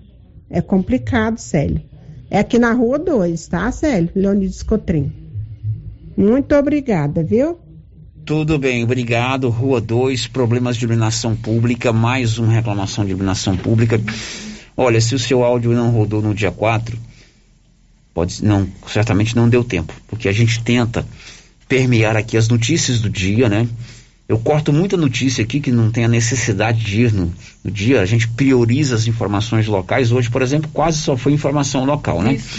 é complicado, Célio. É aqui na rua 2, tá, Célio? Leonidas Cotrim. Muito obrigada, viu? Tudo bem, obrigado. Rua 2, problemas de iluminação pública, mais uma reclamação de iluminação pública. Olha, se o seu áudio não rodou no dia 4, pode não, certamente não deu tempo, porque a gente tenta permear aqui as notícias do dia, né? Eu corto muita notícia aqui que não tem a necessidade de ir no, no, dia, a gente prioriza as informações locais. Hoje, por exemplo, quase só foi informação local, né? [LAUGHS]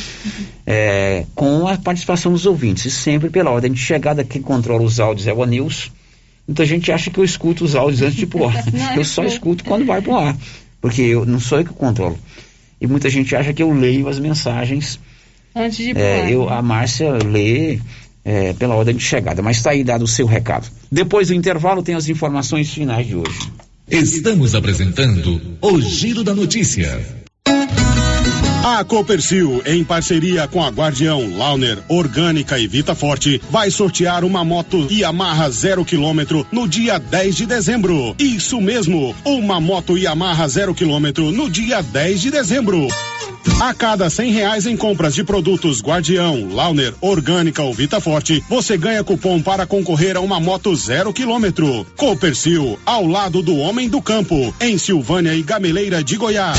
É, com a participação dos ouvintes, e sempre pela ordem de chegada, quem controla os áudios é o Anils. Muita gente acha que eu escuto os áudios antes de ir pro ar. [LAUGHS] eu só escuto quando vai pro ar porque eu não sou eu que controlo. E muita gente acha que eu leio as mensagens. Antes de é, eu A Márcia lê é, pela ordem de chegada, mas está aí dado o seu recado. Depois do intervalo tem as informações finais de hoje. Estamos apresentando o Giro da Notícia. A Copercil, em parceria com a Guardião, Launer, Orgânica e Vita Forte, vai sortear uma moto Yamaha zero quilômetro no dia 10 de dezembro. Isso mesmo, uma moto Yamaha zero quilômetro no dia 10 de dezembro. A cada cem reais em compras de produtos Guardião, Launer, Orgânica ou Vita Forte, você ganha cupom para concorrer a uma moto zero quilômetro. Copercil, ao lado do homem do campo, em Silvânia e Gameleira de Goiás.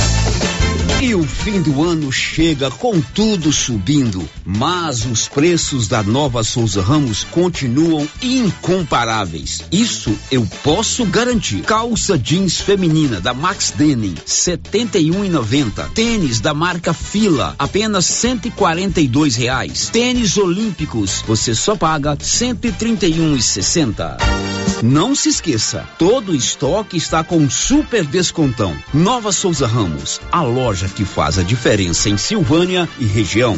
E o fim do ano chega com tudo subindo, mas os preços da Nova Souza Ramos continuam incomparáveis. Isso eu posso garantir. Calça jeans feminina da Max Denim, 71,90. Tênis da marca Fila, apenas 142 reais. Tênis olímpicos, você só paga 131,60. Não se esqueça, todo estoque está com super descontão. Nova Souza Ramos, a loja que faz a diferença em Silvânia e região.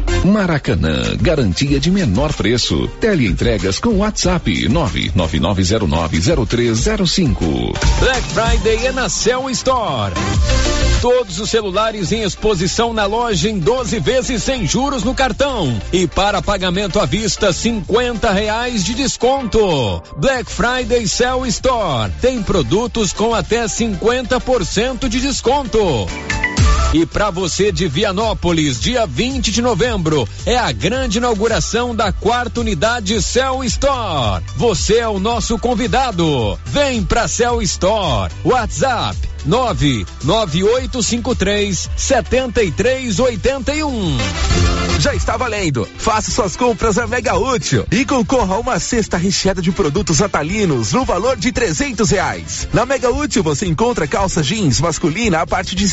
Maracanã, garantia de menor preço. Teleentregas com WhatsApp 999090305. Black Friday é na Cell Store. Todos os celulares em exposição na loja em 12 vezes sem juros no cartão. E para pagamento à vista, 50 reais de desconto. Black Friday Cell Store. Tem produtos com até 50% de desconto. E para você de Vianópolis, dia 20 de novembro, é a grande inauguração da quarta unidade Cell Store. Você é o nosso convidado. Vem pra Cell Store. WhatsApp 99853 7381. Já está valendo. Faça suas compras a Mega Útil e concorra a uma cesta recheada de produtos natalinos no valor de trezentos reais. Na Mega Útil você encontra calça jeans masculina a partir de